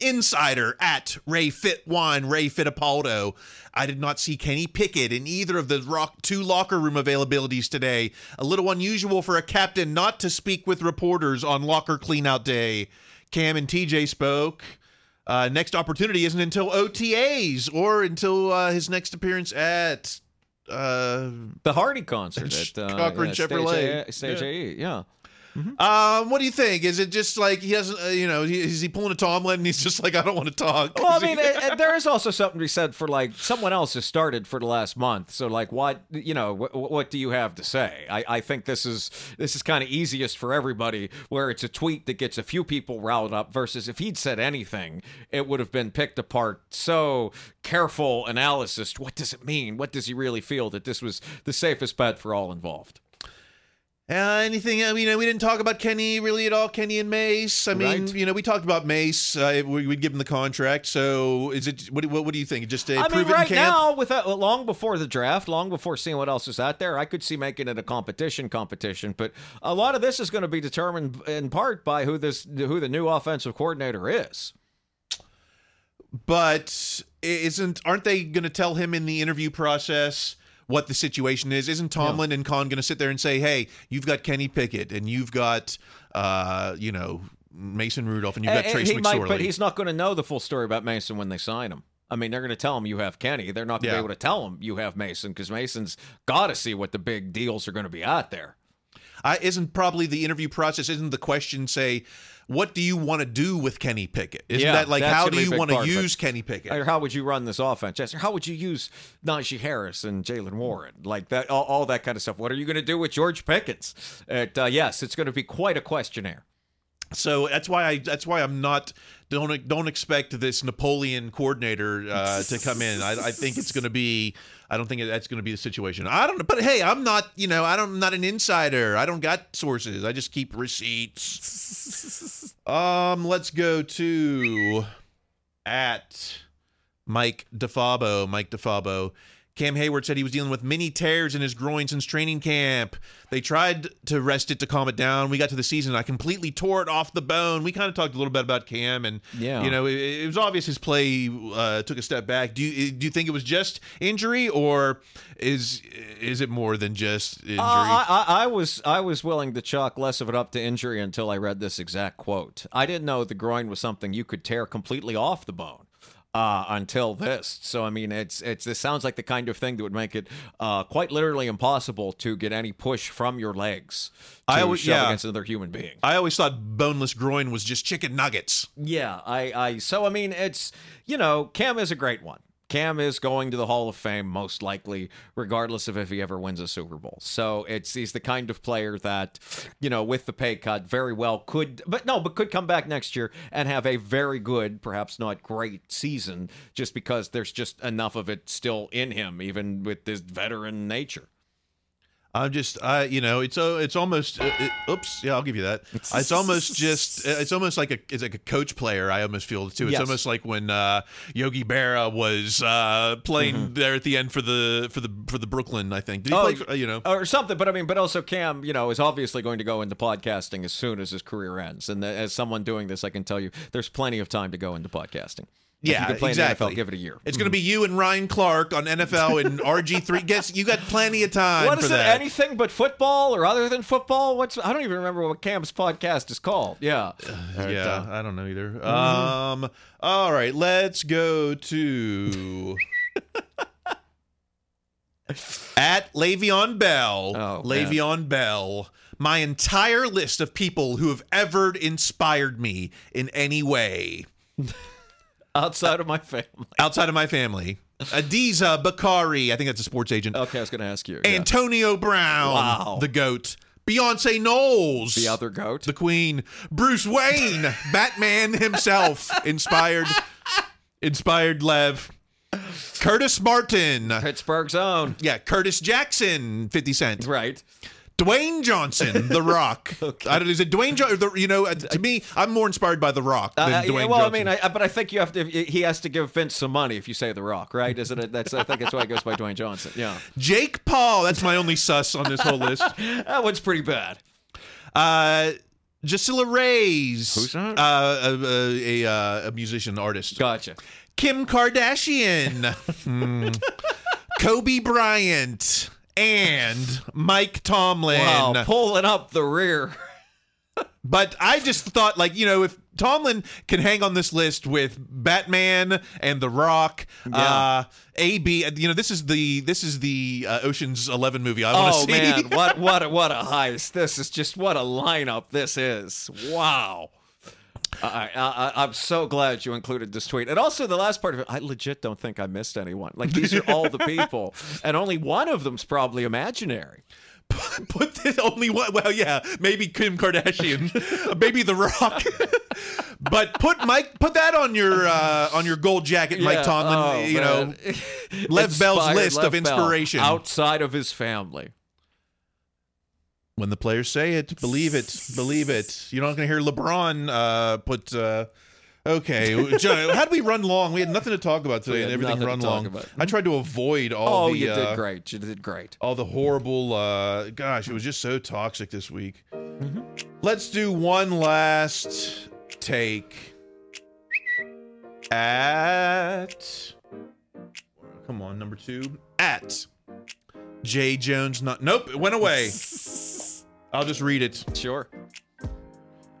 insider at Ray Fit Wine, Ray Fittipaldo. I did not see Kenny Pickett in either of the rock, two locker room availabilities today. A little unusual for a captain not to speak with reporters on locker cleanout day. Cam and TJ spoke. Uh, next opportunity isn't until OTAs or until uh, his next appearance at uh, The Hardy concert at uh, Cochran yeah, Stage Chevrolet. A- Stage Yeah. AE, yeah. Um, what do you think? Is it just like he doesn't, uh, you know, he, is he pulling a Tomlin and he's just like, I don't want to talk? Well, I mean, uh, uh, there is also something to be said for like someone else has started for the last month. So, like, what you know, wh- wh- what do you have to say? I, I think this is this is kind of easiest for everybody, where it's a tweet that gets a few people riled up. Versus if he'd said anything, it would have been picked apart. So careful analysis. What does it mean? What does he really feel that this was the safest bet for all involved? Uh, anything? I mean, we didn't talk about Kenny really at all. Kenny and Mace. I mean, Right. you know, we talked about Mace. Uh, we, we'd give him the contract. So, is it? What, do- what, what do you think? Just a I mean, prove it in right now, without long before the draft, long before seeing what else is out there, I could see making it a competition, competition. But a lot of this is going to be determined in part by who this, who the new offensive coordinator is. but isn't? Aren't they going to tell him in the interview process? What the situation is? Isn't Tomlin and Khan going to sit there and say, "Hey, you've got Kenny Pickett and you've got, uh, you know, Mason Rudolph and you've got Uh, Trace he McSorley"? might, but he's not going to know the full story about Mason when they sign him. I mean, they're going to tell him you have Kenny. They're not going to Yeah. be able to tell him you have Mason because Mason's got to see what the big deals are going to be out there. I, isn't probably the interview process? Isn't the question say, "What do you want to do with Kenny Pickett"? Isn't Yeah, that like how do you want to part of it. use Kenny Pickett? Or how would you run this offense? Yes. How would you use Najee Harris and Jaylen Warren? Like that, all, all that kind of stuff. What are you going to do with George Pickens? It, uh, yes, it's going to be quite a questionnaire. So that's why I that's why I'm not don't don't expect this Napoleon coordinator uh, to come in. I, I think it's going to be I don't think that's going to be the situation. I don't know, but hey, I'm not you know I don't I'm not an insider. I don't got sources. I just keep receipts. um, let's go to at Mike DeFabo. Mike DeFabo. Cam Heyward said he was dealing with many tears in his groin since training camp. They tried to rest it to calm it down. We got to the season. I completely tore it off the bone. We kind of talked a little bit about Cam, and Yeah. you know, it, it was obvious his play uh, took a step back. Do you do you think it was just injury, or is is it more than just injury? Uh, I, I, I was I was willing to chalk less of it up to injury until I read this exact quote. I didn't know the groin was something you could tear completely off the bone. Uh, until this, so I mean, it's it's this sounds like the kind of thing that would make it uh, quite literally impossible to get any push from your legs to I always- shove yeah. against another human being. I always thought boneless groin was just chicken nuggets. Yeah, I, I, so I mean, it's you know, Cam is a great one. Cam is going to the Hall of Fame most likely, regardless of if he ever wins a Super Bowl. So it's he's the kind of player that, you know, with the pay cut, very well could, but no, but could come back next year and have a very good, perhaps not great season, just because there's just enough of it still in him, even with this veteran nature. I'm just, I, you know, it's uh, it's almost. Uh, it, oops, yeah, I'll give you that. It's almost just, it's almost like a, it's like a coach player. I almost feel it too. It's Yes. almost like when uh, Yogi Berra was uh, playing there at the end for the for the for the Brooklyn. I think did he Oh, play? For, uh, you know, or something. But I mean, but also Cam, you know, is obviously going to go into podcasting as soon as his career ends. And as someone doing this, I can tell you, there's plenty of time to go into podcasting. Yeah, you can play exactly. NFL, give it a year. It's going to be you and Ryan Clark on NFL and RG three. Guess you got plenty of time What for it? that. Anything but football or other than football? What's I don't even remember what Cam's podcast is called. Yeah, yeah, I don't know either. Mm-hmm. Um, all right, let's go to at Le'Veon Bell. Oh, man. Le'Veon Bell. My entire list of people who have ever inspired me in any way outside of my family. outside of my family. Adisa Bakari, I think that's a sports agent. Okay, I was going to ask you. yeah. Antonio Brown, Wow. the goat. Beyonce Knowles, the other goat. the Queen, Bruce Wayne, Batman himself, inspired, inspired Lev, Curtis Martin, Pittsburgh's own. yeah, Curtis Jackson, Fifty Cent, Right. Dwayne Johnson, The Rock. I don't, is it Dwayne Johnson? You know, uh, to me, I'm more inspired by The Rock than Uh, Dwayne yeah, well, Johnson. I mean, I, but I think you have to. He has to give Vince some money if you say The Rock, right? Isn't it? That's I think that's why it goes by Dwayne Johnson. Yeah, Jake Paul. That's my only sus on this whole list. that one's pretty bad. Uh, Jasilla Reyes. Who's that? Uh, a, a, a, a musician, artist. Gotcha. Kim Kardashian. Hmm. Kobe Bryant. And Mike Tomlin. Wow, pulling up the rear. But I just thought, like, you know, if Tomlin can hang on this list with Batman and The Rock, uh, AB, you know, this is the this is the uh, Ocean's Eleven movie I want to Oh see. man, what what a, what a heist! This is just what a lineup this is. Wow. I, I, I'm so glad you included this tweet, and also the last part of it. I legit don't think I missed anyone. Like these are all the people, and only one of them's probably imaginary. Put this only one. Well, yeah, maybe Kim Kardashian, maybe The Rock. but put Mike, put that on your uh, on your gold jacket, Mike Yeah, Tomlin. oh, you man. know, Lev Bell's list of Lev Bell, inspiration. outside of his family. When the players say it, believe it, believe it. You're not going to hear LeBron uh, put. Uh, okay, how did we run long? We had nothing to talk about today, and everything run long. about. I tried to avoid all Oh, the. you uh, did great. You did great. all the horrible uh gosh it was just so toxic this week Mm-hmm. let's do one last take at come on number two at j jones not nope it went away i'll just read it Sure.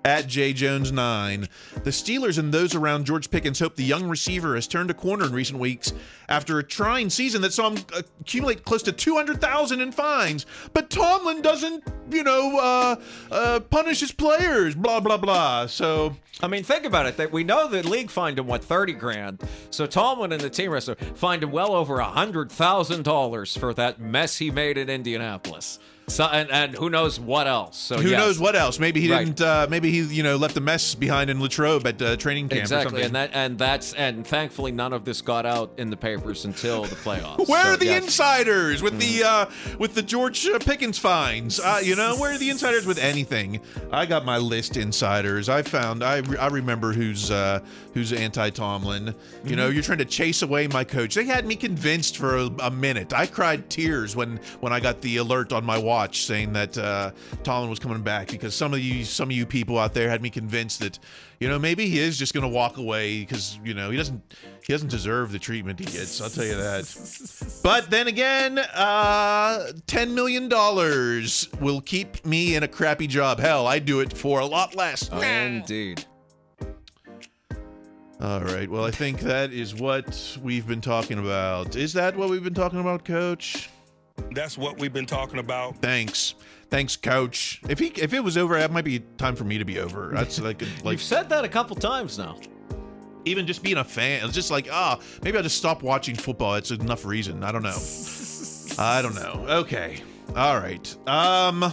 at J Jones 9. The Steelers and those around George Pickens hope the young receiver has turned a corner in recent weeks after a trying season that saw him accumulate close to 200,000 in fines. But Tomlin doesn't, you know, uh, uh, punish his players, blah, blah, blah. So, I mean, think about it. That we know the league fined him what thirty grand. So Tomlin and the team wrestler fined him well over a hundred thousand dollars for that mess he made in Indianapolis. So and, and who knows what else? So who yes. knows what else? Maybe he Right. didn't, uh, maybe he, you know, left a mess behind in Latrobe at uh, training camp or Exactly, something. and that and that's and thankfully none of this got out in the papers until the playoffs. Where So, are the yes. insiders with the uh, with the George uh, Pickens fines? Uh, you know, where are the insiders with anything? I got my list insiders. I found I, re- I remember who's uh, who's anti Tomlin. You know, you're trying to chase away my coach. They had me convinced for a, a minute. I cried tears when when I got the alert on my watch saying that uh, Tomlin was coming back because some of you some of you people out there had me convinced that you know maybe he is just going to walk away because you know he doesn't he doesn't deserve the treatment he gets. I'll tell you that. But then again, uh, ten million dollars will keep me in a crappy job. Hell, I'd do it for a lot less. Indeed. All right. Well, I think that is what we've been talking about. Is that what we've been talking about, Coach? That's what we've been talking about. Thanks, thanks, Coach. If he if it was over, it might be time for me to be over. That's like like You've said that a couple times now. even just being a fan. It's just like ah, maybe I'll just stop watching football. It's enough reason. I don't know. I don't know. Okay. All right. Um,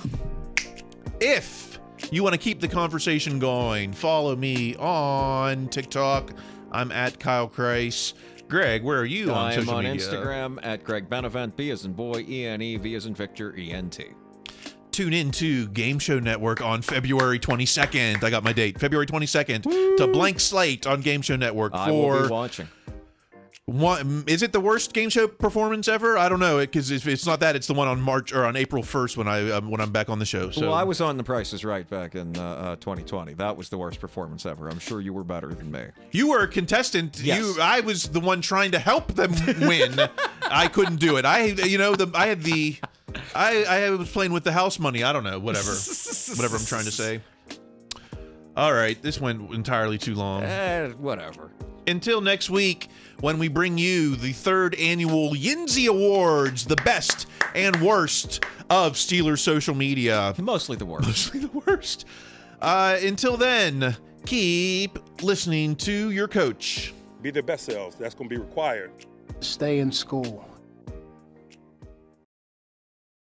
if you want to keep the conversation going, follow me on TikTok. I'm at Kyle Chrise. Greg, where are you on I am social on media? Instagram at Greg Benevent, B as in boy, E N E, V as in Victor, E N T. Tune in to Game Show Network on February 22nd. I got my date, February 22nd, to Blank Slate on Game Show Network I will for be watching. One. Is it the worst game show performance ever? I don't know because if it's not that, it's the one on March or on April 1st when I um, when I'm back on the show. So Well, I was on The Price is Right back in uh, uh, 2020. That was the worst performance ever. I'm sure you were better than me. you were a contestant. Yes. You, I was the one trying to help them win. I couldn't do it. I, you know, the I had the, I I was playing with the house money. I don't know. Whatever, whatever I'm trying to say. All right, this went entirely too long. Eh, whatever. Until next week, when we bring you the third annual Yinzy Awards, the best and worst of Steelers social media. Mostly the worst. Mostly the worst. Uh, until then, keep listening to your coach. Be their best selves. That's going to be required. Stay in school.